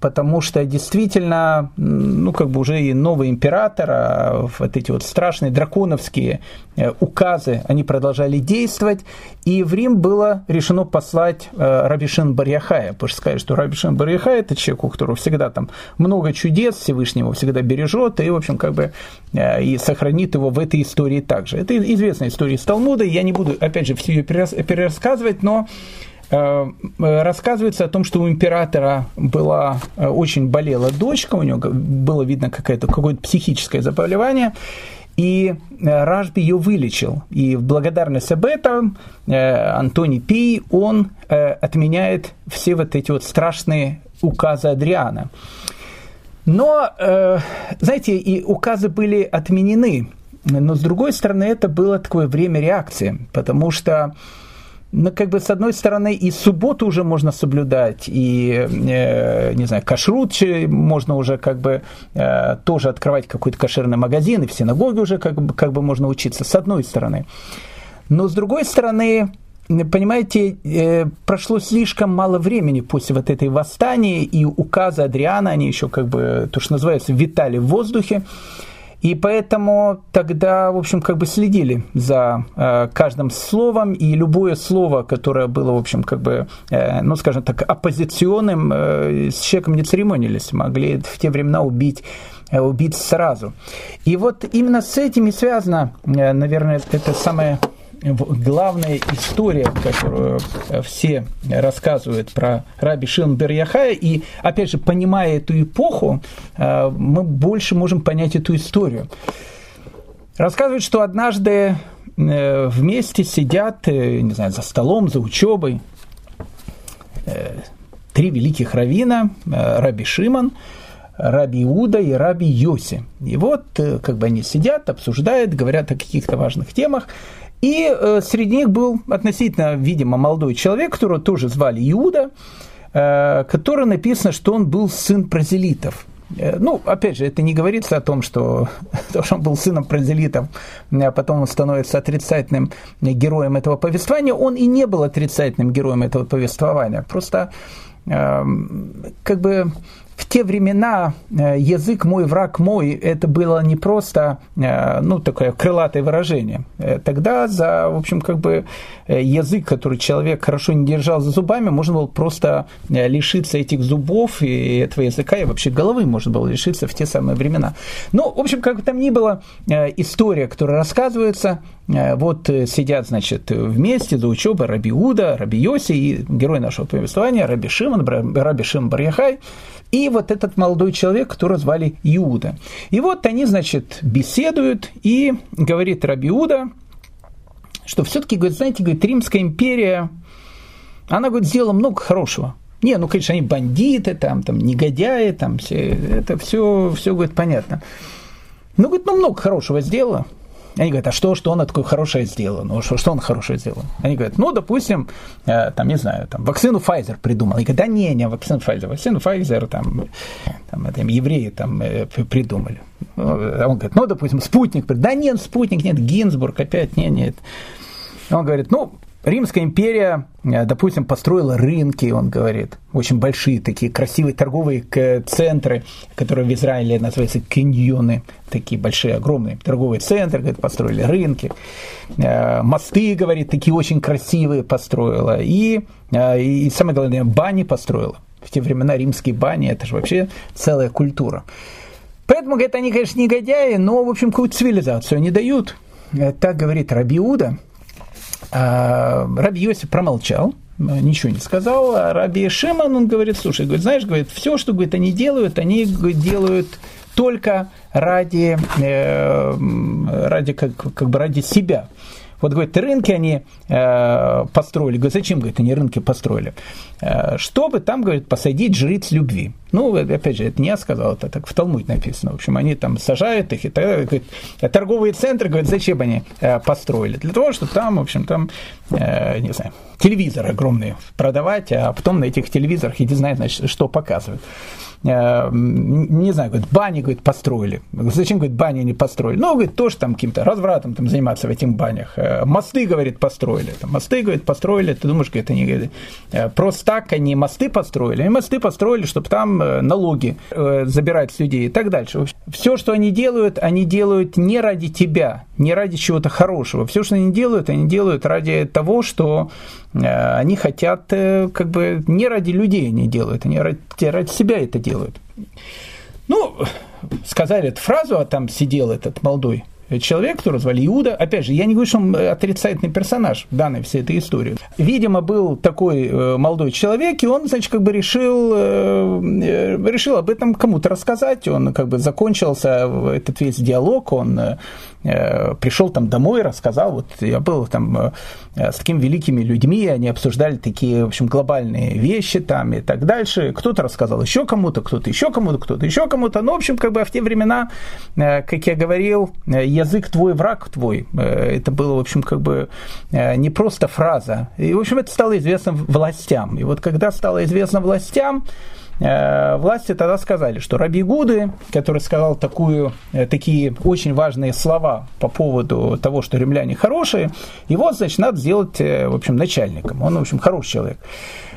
потому что действительно, ну, как бы уже и новый император, а вот эти вот страшные драконовские э, указы, они продолжали действовать, и в Рим было решено послать э, Рабишин Барьяхая, потому что сказать, что Рабишин Барьяхай – это человек, у которого всегда там много чудес, Всевышнего всегда бережет, и, в общем, как бы э, и сохранит его в этой истории также. Это известная история из Талмуда, я не буду, опять же, все ее перерассказывать, но рассказывается о том, что у императора была э, очень болела дочка, у него было видно какое-то какое-то психическое заболевание, и э, Ражби ее вылечил. И в благодарность об этом Антоний Пий, он отменяет все вот эти вот страшные указы Адриана. Но, знаете, и указы были отменены, но с другой стороны это было такое время реакции, потому что ну, как бы, с одной стороны, и субботу уже можно соблюдать, и, э, не знаю, кашрут можно уже, как бы, э, тоже открывать какой-то кошерный магазин, и в синагоге уже, как бы, как бы можно учиться, с одной стороны. Но, с другой стороны, понимаете, э, прошло слишком мало времени после вот этой восстания, и указы Адриана, они еще, как бы, то, что называется, витали в воздухе, и поэтому тогда, в общем, как бы следили за э, каждым словом, и любое слово, которое было, в общем, как бы, э, ну, скажем так, оппозиционным, э, с человеком не церемонились, могли в те времена убить э, убить сразу. И вот именно с этим и связано, э, наверное, это самое главная история, которую э, все рассказывают про Раби Шилн Берьяхая, и, опять же, понимая эту эпоху, э, мы больше можем понять эту историю. Рассказывают, что однажды э, вместе сидят, не знаю, за столом, за учебой, три великих равина, Раби Шиман, Раби Иуда и Раби Йоси. И вот как бы они сидят, обсуждают, говорят о каких-то важных темах. И э, среди них был относительно, видимо, молодой человек, которого тоже звали Иуда, э, который написано, что он был сын прозелитов. Э, ну, опять же, это не говорится о том, что, то, что он был сыном прозелитов, а потом он становится отрицательным героем этого повествования. Он и не был отрицательным героем этого повествования. Просто э, как бы в те времена э, язык мой, враг мой, это было не просто, э, ну, такое крылатое выражение. Э, тогда за, в общем, как бы язык, который человек хорошо не держал за зубами, можно было просто лишиться этих зубов и этого языка, и вообще головы можно было лишиться в те самые времена. Ну, в общем, как бы там ни было, история, которая рассказывается, вот сидят, значит, вместе за учебой Раби Уда, Раби Йоси и герой нашего повествования Раби Шимон, Раби Шимон Барьяхай, и вот этот молодой человек, которого звали Иуда. И вот они, значит, беседуют, и говорит Раби Иуда, что все-таки, говорит, знаете, говорит, Римская империя, она, говорит, сделала много хорошего. Не, ну, конечно, они бандиты, там, там, негодяи, там, все, это все, все, говорит, понятно. Ну, говорит, ну, много хорошего сделала. Они говорят, а что, что он такое хорошее сделал? Ну, что, что он хорошее сделал? Они говорят, ну, допустим, э, там, не знаю, там, вакцину Pfizer придумал. Они говорят, да не, не вакцину Pfizer, вакцину Pfizer, там, там, это, евреи там э, придумали. А он говорит, ну, допустим, спутник. Да нет, спутник, нет, Гинзбург опять, нет, нет. Он говорит, ну, Римская империя, э, допустим, построила рынки, он говорит, очень большие такие красивые торговые центры, которые в Израиле называются каньоны, такие большие, огромные торговые центры, говорит, построили рынки. Э, мосты, говорит, такие очень красивые построила. И, э, и самое главное, бани построила. В те времена римские бани, это же вообще целая культура. Поэтому, говорит, они, конечно, негодяи, но, в общем, какую-то цивилизацию они дают. Так говорит Рабиуда – Раби Йосиф промолчал, ничего не сказал, а Раби Шиман, он говорит, слушай, говорит, знаешь, говорит, все, что говорит, они делают, они говорит, делают только ради, э, ради как, как бы ради себя. Вот, говорит, рынки они э, построили. Говорит, зачем, говорит, они рынки построили? Э, чтобы там, говорит, посадить жриц любви. Ну, опять же, это не я сказал, это так в Талмуде написано. В общем, они там сажают их, и тогда, говорит, торговые центры, говорит, зачем они э, построили? Для того, чтобы там, в общем, там, э, не знаю, телевизоры огромные продавать, а потом на этих телевизорах иди знает, значит, что показывают. Э, не знаю, говорит, бани, говорит, построили. Зачем, говорит, бани не построили? Ну, говорит, тоже там каким-то развратом там заниматься в этих банях. Э, мосты, говорит, построили. Там, мосты, говорит, построили. Ты думаешь, говорит, они говорит, э, просто так они мосты построили. Они мосты построили, чтобы там налоги забирать с людей и так дальше. Все, что они делают, они делают не ради тебя, не ради чего-то хорошего. Все, что они делают, они делают ради того, что они хотят, как бы, не ради людей они делают, они ради, ради себя это делают. Ну, сказали эту фразу, а там сидел этот молодой человек, которого звали Иуда. Опять же, я не говорю, что он отрицательный персонаж данной всей этой истории. Видимо, был такой э, молодой человек, и он, значит, как бы решил, решил об этом кому-то рассказать. Он как бы закончился этот весь диалог, он Э, пришел там домой, рассказал, вот я был там э, с такими великими людьми, они обсуждали такие, в общем, глобальные вещи там и так дальше. Кто-то рассказал еще кому-то, кто-то еще кому-то, кто-то еще кому-то. Ну, в общем, как бы в те времена, э, как я говорил, язык твой, враг твой. Это было, в общем, как бы не просто фраза. И, в общем, это стало известно властям. И вот когда стало известно властям, Э, власти тогда сказали, что Раби Гуды, который сказал такую, э, такие очень важные слова по поводу того, что римляне хорошие, его, значит, надо сделать, э, в общем, начальником. Он, в общем, хороший человек.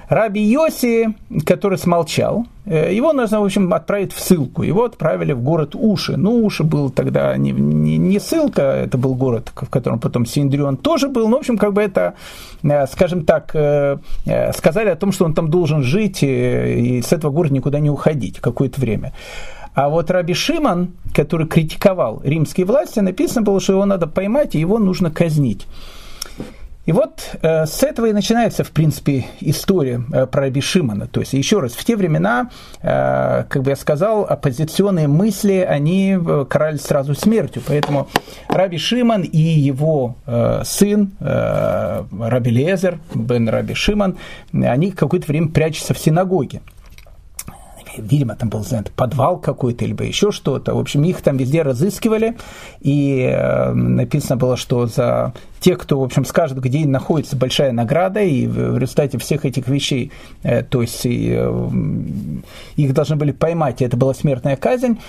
Раби Йоси, который смолчал, э, его нужно, в общем, отправить в ссылку. Его отправили в город Уши. Ну, Уши был тогда не, не, не ссылка, это был город, в котором потом Синдрион тоже был. Ну, в общем, как бы это, э, скажем так, э, сказали о том, что он там должен жить и с этого города никуда не уходить какое-то время. А вот Раби Шиман, который критиковал римские власти, написано было, что его надо поймать и его нужно казнить. И вот э, с этого и начинается, в принципе, история э, про Раби Шимона. То есть, еще раз, в те времена, э, как бы я сказал, оппозиционные мысли, они э, карались сразу смертью. Поэтому Раби Шимон и его э, сын, э, Раби Лезер, бен Раби Шимон, они какое-то время прячутся в синагоге видимо, там был знает, подвал какой-то, либо еще что-то. В общем, их там везде разыскивали, и э, написано было, что за тех, кто, в общем, скажет, где находится большая награда, и в результате всех этих вещей, э, то есть э, их должны были поймать, и это была смертная казнь,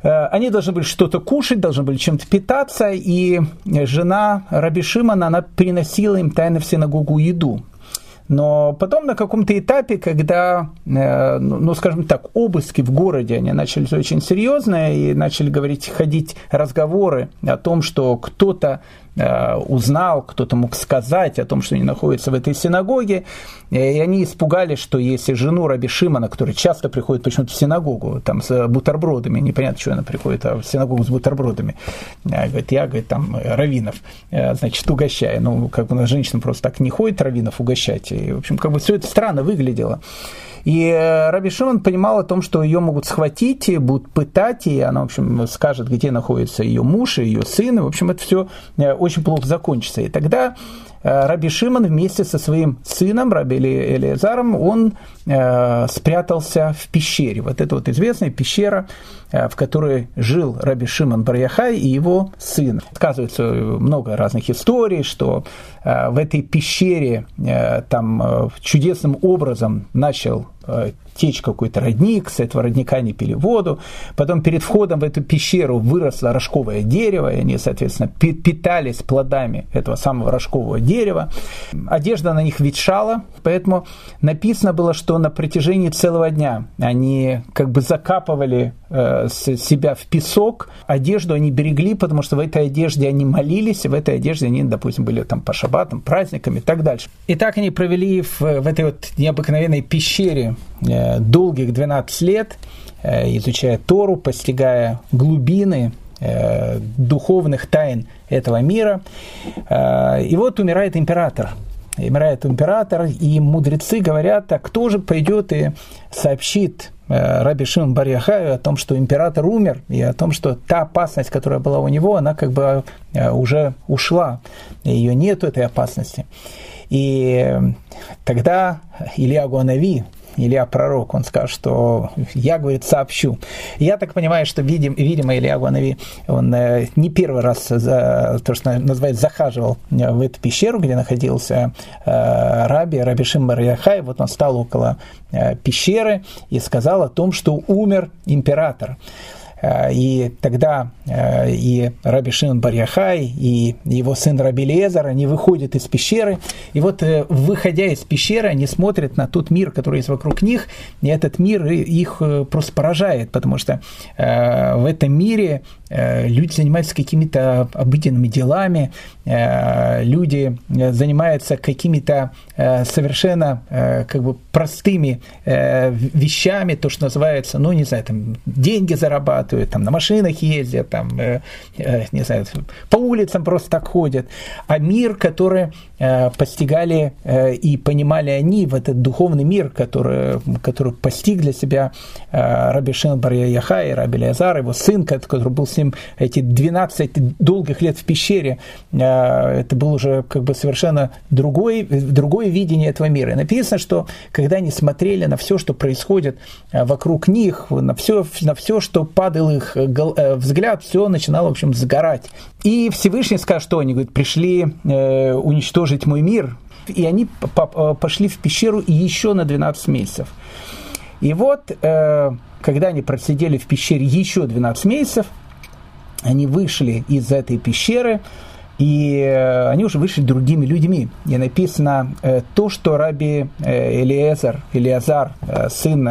они должны были что-то кушать, должны были чем-то питаться, и жена Раби Шимана, она приносила им тайно в синагогу еду. Но потом на каком-то этапе, когда, э, ну, ну, скажем так, обыски в городе, они начались очень серьезные, и начали говорить, ходить разговоры о том, что кто-то узнал, кто-то мог сказать о том, что они находятся в этой синагоге, и они испугались, что если жену Раби Шимана, которая часто приходит почему-то в синагогу, там с бутербродами, непонятно, что она приходит, а в синагогу с бутербродами, э, говорит, я, говорит, там, раввинов, э, значит, угощаю. Ну, как бы женщина просто так не ходит раввинов угощать, и, в общем, как бы все это странно выглядело. И э, Раби Шимон понимал о том, что ее могут схватить, и будут пытать, и она, в общем, скажет, где находится ее муж и ее сын, и, в общем, это все э, очень плохо закончится. И тогда Раби Шимон вместе со своим сыном, Раби Элиезаром, он спрятался в пещере. Вот это вот известная пещера, в которой жил Раби Шимон Барьяхай и его сын. Сказывается много разных историй, что в этой пещере там чудесным образом начал Э, течь какой-то родник, с этого родника они пили воду, потом перед входом в эту пещеру выросло рожковое дерево, и они, соответственно, питались плодами этого самого рожкового дерева. Одежда на них ветшала, поэтому написано было, что на протяжении целого дня они как бы закапывали э, себя в песок, одежду они берегли, потому что в этой одежде они молились, в этой одежде они, допустим, были там по шабатам, праздникам и так дальше. И так они провели в, в этой вот необыкновенной пещере Э, долгих 12 лет, э, изучая Тору, постигая глубины э, духовных тайн этого мира. И вот умирает император. Умирает император, и мудрецы говорят, а кто же пойдет и сообщит Раби Шимон Барьяхаю о том, что император умер, и о том, что та опасность, которая была у него, она как бы уже ушла, ее нету этой опасности. И тогда Илья Гуанави, Илья пророк, он скажет, что я, говорит, сообщу. Я так понимаю, что, видим, видимо, Илья Гуанави, он э, не первый раз, за, то, что называется, захаживал в эту пещеру, где находился э, Раби, Раби Шимбар Яхай, вот он стал около э, пещеры и сказал о том, что умер император. Э, и тогда э, и Раби Шимон Барьяхай, и его сын Раби Лезар, они выходят из пещеры, и вот э, выходя из пещеры, они смотрят на тот мир, который есть вокруг них, и этот мир их просто поражает, потому что в этом мире люди занимаются какими-то обыденными делами, люди занимаются какими-то совершенно как бы простыми вещами, то, что называется, ну, не знаю, там, деньги зарабатывают, там на машинах ездят, там, э, э, не знаю, по улицам просто так ходят. А мир, который э, постигали э, и понимали они в этот духовный мир, который, который постиг для себя э, Раби Шимон бар Яхай, Раби Леазар, его сын, который был с ним эти 12 долгих лет в пещере. Это был уже как бы совершенно другой, другое видение этого мира. И написано, что когда они смотрели на все, что происходит вокруг них, на все, на все что падал их взгляд, все начинало, в общем, сгорать. И Всевышний сказал, что они говорят, пришли э, уничтожить мой мир. И они э, пошли в пещеру еще на 12 месяцев. И вот, э, когда они просидели в пещере еще 12 месяцев, они вышли из этой пещеры, и э, они уже вышли другими людьми. И написано э, то, что раби э, Элиезар, Элиазар, сын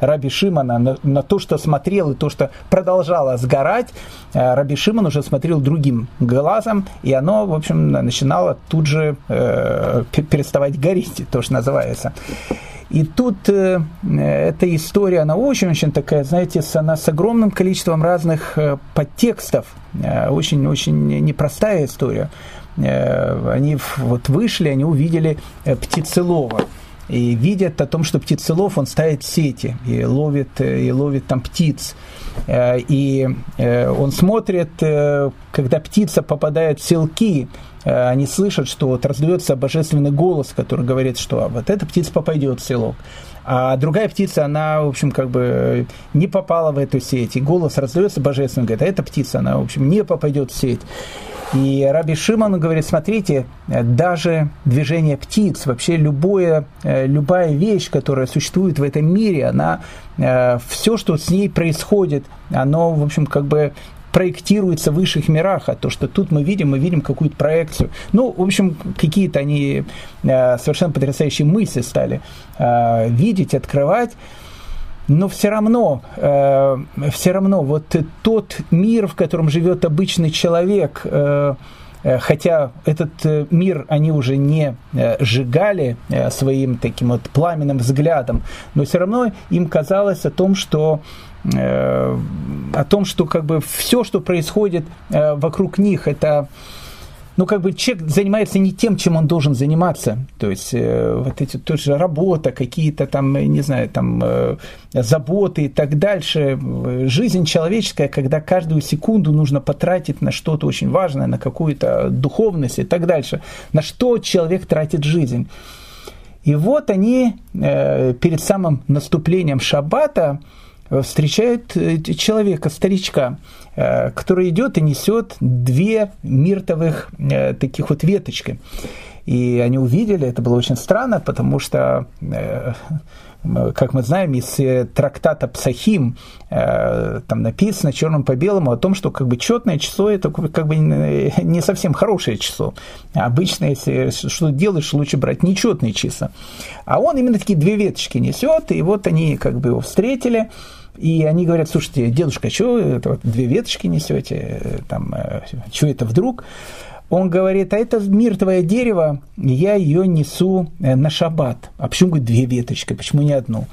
раби Шимона, на, на то, что смотрел и то, что продолжало сгорать, раби Шимон уже смотрел другим глазом, и оно, в общем, начинало тут же переставать гореть, то, что называется. И тут э, эта история, она очень-очень такая, знаете, с, она с огромным количеством разных э, подтекстов. Очень-очень э, непростая история. Э, они вот вышли, они увидели э, птицелова и видят о том, что птицелов, он ставит сети и ловит, э, и ловит там птиц. И он смотрит, когда птица попадает в селки, Э, они слышат, что вот раздается божественный голос, который говорит, что вот эта птица попадет в селок. А другая птица, она, в общем, как бы не попала в эту сеть. И голос раздается божественный, говорит, а эта птица, она, в общем, не попадет в сеть. И Раби Шимон говорит, смотрите, даже движение птиц, вообще любое, э, любая вещь, которая существует в этом мире, она, э, все, что с ней происходит, оно, в общем, как бы проектируется в высших мирах, а то, что тут мы видим, мы видим какую-то проекцию. Ну, в общем, какие-то они э, совершенно потрясающие мысли стали э, видеть, открывать. Но все равно, э, все равно вот тот мир, в котором живет обычный человек, э, э хотя этот э, мир они уже не сжигали своим таким вот пламенным взглядом, но все равно им казалось о том, что Э, о том, что как бы все, что происходит э, вокруг них, это ну, как бы человек занимается не тем, чем он должен заниматься. То есть, э, вот эти тоже работа, какие-то там, не знаю, там, э, заботы и так дальше. Жизнь человеческая, когда каждую секунду нужно потратить на что-то очень важное, на какую-то духовность и так дальше. На что человек тратит жизнь. И вот они э, перед самым наступлением шаббата, э, человека, старичка, э, который идет и несет две миртовых э, таких вот веточки. И они увидели, это было очень странно, потому что, как мы знаем, из трактата Псахим там написано черным по белому о том, что как бы четное число это как бы не совсем хорошее число. Обычно, если что делаешь, лучше брать нечетные числа. А он именно такие две веточки несет, и вот они как бы его встретили. И они говорят, слушайте, дедушка, что это вот две веточки несете, там, э, что это вдруг? Он говорит, а это миртовое дерево, я ее несу э, на шаббат. А почему, говорит, две веточки, почему не одну?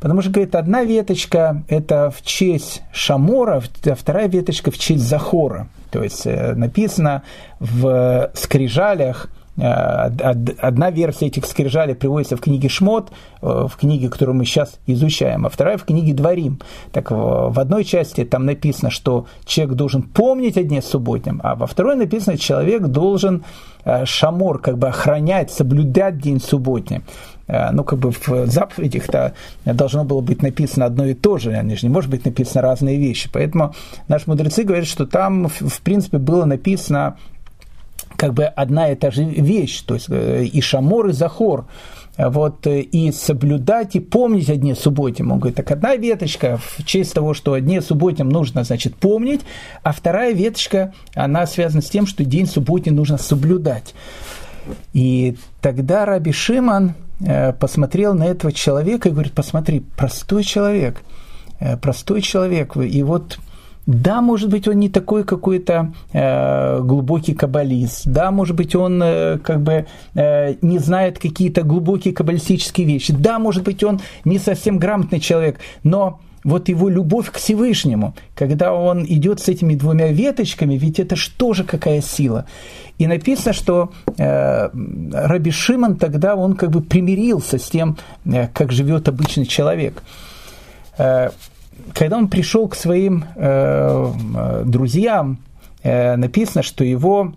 Потому что, говорит, одна веточка – это в честь Шамора, а вторая веточка – в честь Захора. То есть э, написано в скрижалях, Э, одна версия этих скрижалей приводится в книге Шмот, э, в книге, которую мы сейчас изучаем, а вторая в книге Дворим. Так в одной части там написано, что человек должен помнить о дне субботнем, а во второй написано, человек должен э, шамор, как бы охранять, соблюдать день субботний. Ну, как бы в заповедях-то должно было быть написано одно и то же, они же не может быть написано разные вещи. Поэтому наши мудрецы говорят, что там, в принципе, было написано как бы одна и та же вещь, то есть э, и шамор, и захор. Вот, э, и соблюдать, и помнить о дне субботнем. Он говорит, так одна веточка в честь того, что о дне субботнем нужно, значит, помнить, а вторая веточка, она связана с тем, что день субботний нужно соблюдать. И тогда Раби Шиман э, посмотрел на этого человека и говорит, посмотри, простой человек, простой человек, и вот да, может быть, он не такой какой-то э, глубокий каббалист. Да, может быть, он э, как бы э, не знает какие-то глубокие каббалистические вещи. Да, может быть, он не совсем грамотный человек. Но вот его любовь к Всевышнему, когда он идет с этими двумя веточками, ведь это что же какая сила. И написано, что э, Раби Шимон тогда он как бы примирился с тем, э, как живет обычный человек. Э, когда он пришел к своим э, э друзьям, э, написано, что его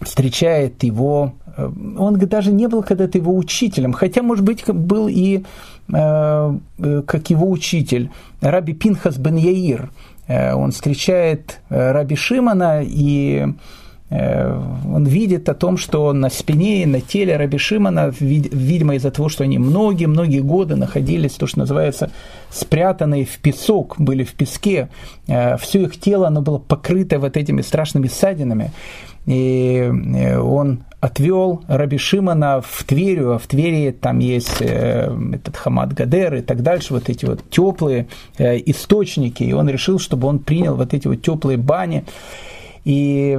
встречает его, э, он даже не был когда-то его учителем, хотя, может быть, был и э, как его учитель, Раби Пинхас бен Яир. Он встречает Раби Шимана и Э, он видит о том, что на спине и на теле Раби Шимона, видимо, из-за того, что они многие-многие годы находились, то, что называется, спрятанные в песок, были в песке, э, все их тело, оно было покрыто вот этими страшными ссадинами. И э, он отвел Раби Шимона в Тверью, а в Твери там есть этот Хамад Гадер и так дальше, вот эти вот теплые источники, и он решил, чтобы он принял вот эти вот теплые бани, и,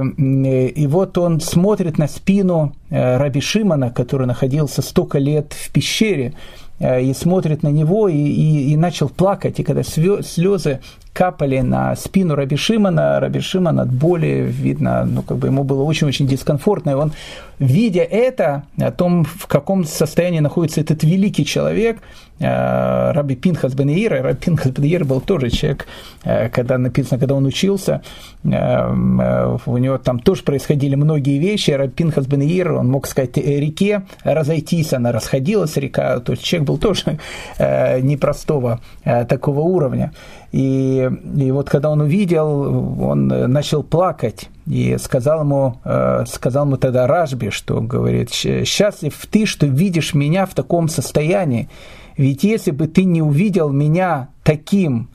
и вот он смотрит на спину э, Раби Шимона, который находился столько лет в пещере, э, и смотрит на него и, и, и начал плакать. И когда слезы капали на спину Раби Шимона, Раби Шимон от боли, видно, ну, как бы ему было очень-очень дискомфортно, и он, видя это, о том, в каком состоянии находится этот великий человек, э, Раби Пинхас бен Ир, Раби Пинхас бен Ир был тоже человек, э, когда написано, когда он учился, э, у него там тоже происходили многие вещи, Раби Пинхас бен Ир, он мог сказать реке разойтись, она расходилась, река, то есть человек был тоже непростого такого уровня. И, и вот когда он увидел, он начал плакать и сказал ему, э, сказал ему тогда Ражби, что говорит, счастлив ты, что видишь меня в таком состоянии, ведь если бы ты не увидел меня таким,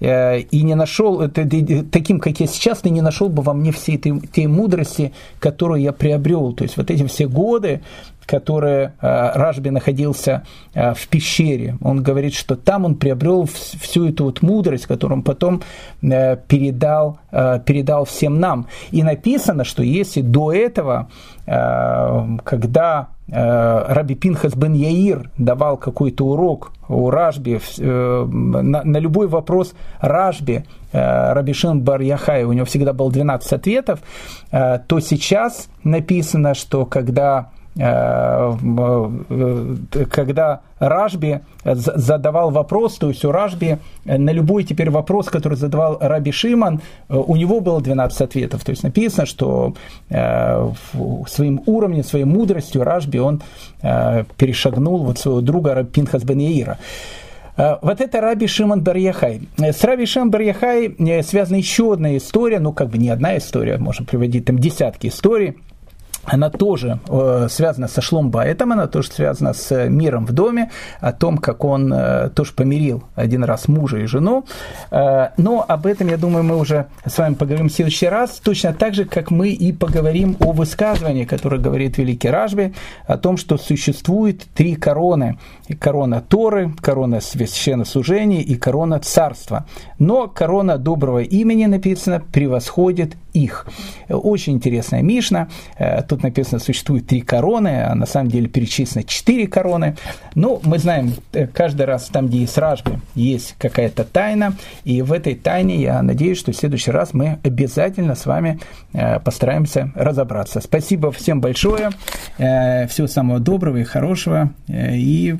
э, и не нашел, таким, как я сейчас, ты не нашел бы во мне всей этой, той мудрости, которую я приобрел. То есть вот эти все годы, которые э, Ражби находился э, в пещере. Он говорит, что там он приобрел всю эту вот мудрость, которую он потом э, передал, передал всем нам. И написано, что если до этого, когда Раби Пинхас бен Яир давал какой-то урок у Ражби, на, любой вопрос Ражби, Рабишин бар Яхай, у него всегда было 12 ответов, то сейчас написано, что когда когда Ражби задавал вопрос, то есть у Ражби на любой теперь вопрос, который задавал Раби Шиман, у него было 12 ответов. То есть написано, что э, своим уровнем, своей мудростью Ражби он перешагнул вот своего друга Раби Пинхас бен Яира. Вот это Раби Шимон Барьяхай. С Раби Шимон Барьяхай связана еще одна история, ну как бы не одна история, можно приводить там десятки историй она тоже э, связана со Шломбайтом, она тоже связана с миром в доме, о том, как он э, тоже помирил один раз мужа и жену. Э, но об этом, я думаю, мы уже с вами поговорим в следующий раз, точно так же, как мы и поговорим о высказывании, которое говорит Великий Ражби, о том, что существует три короны. Корона Торы, корона священнослужения и корона царства. Но корона доброго имени, написано, превосходит их. Очень интересная Мишна. Э, тут написано, существует три короны, а на самом деле перечислено четыре короны. Но мы знаем, э, каждый раз там, где есть ражбы, есть какая-то тайна. И в этой тайне я надеюсь, что в следующий раз мы обязательно с вами э, постараемся разобраться. Спасибо всем большое. Всего самого доброго и хорошего. И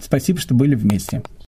спасибо, что были вместе.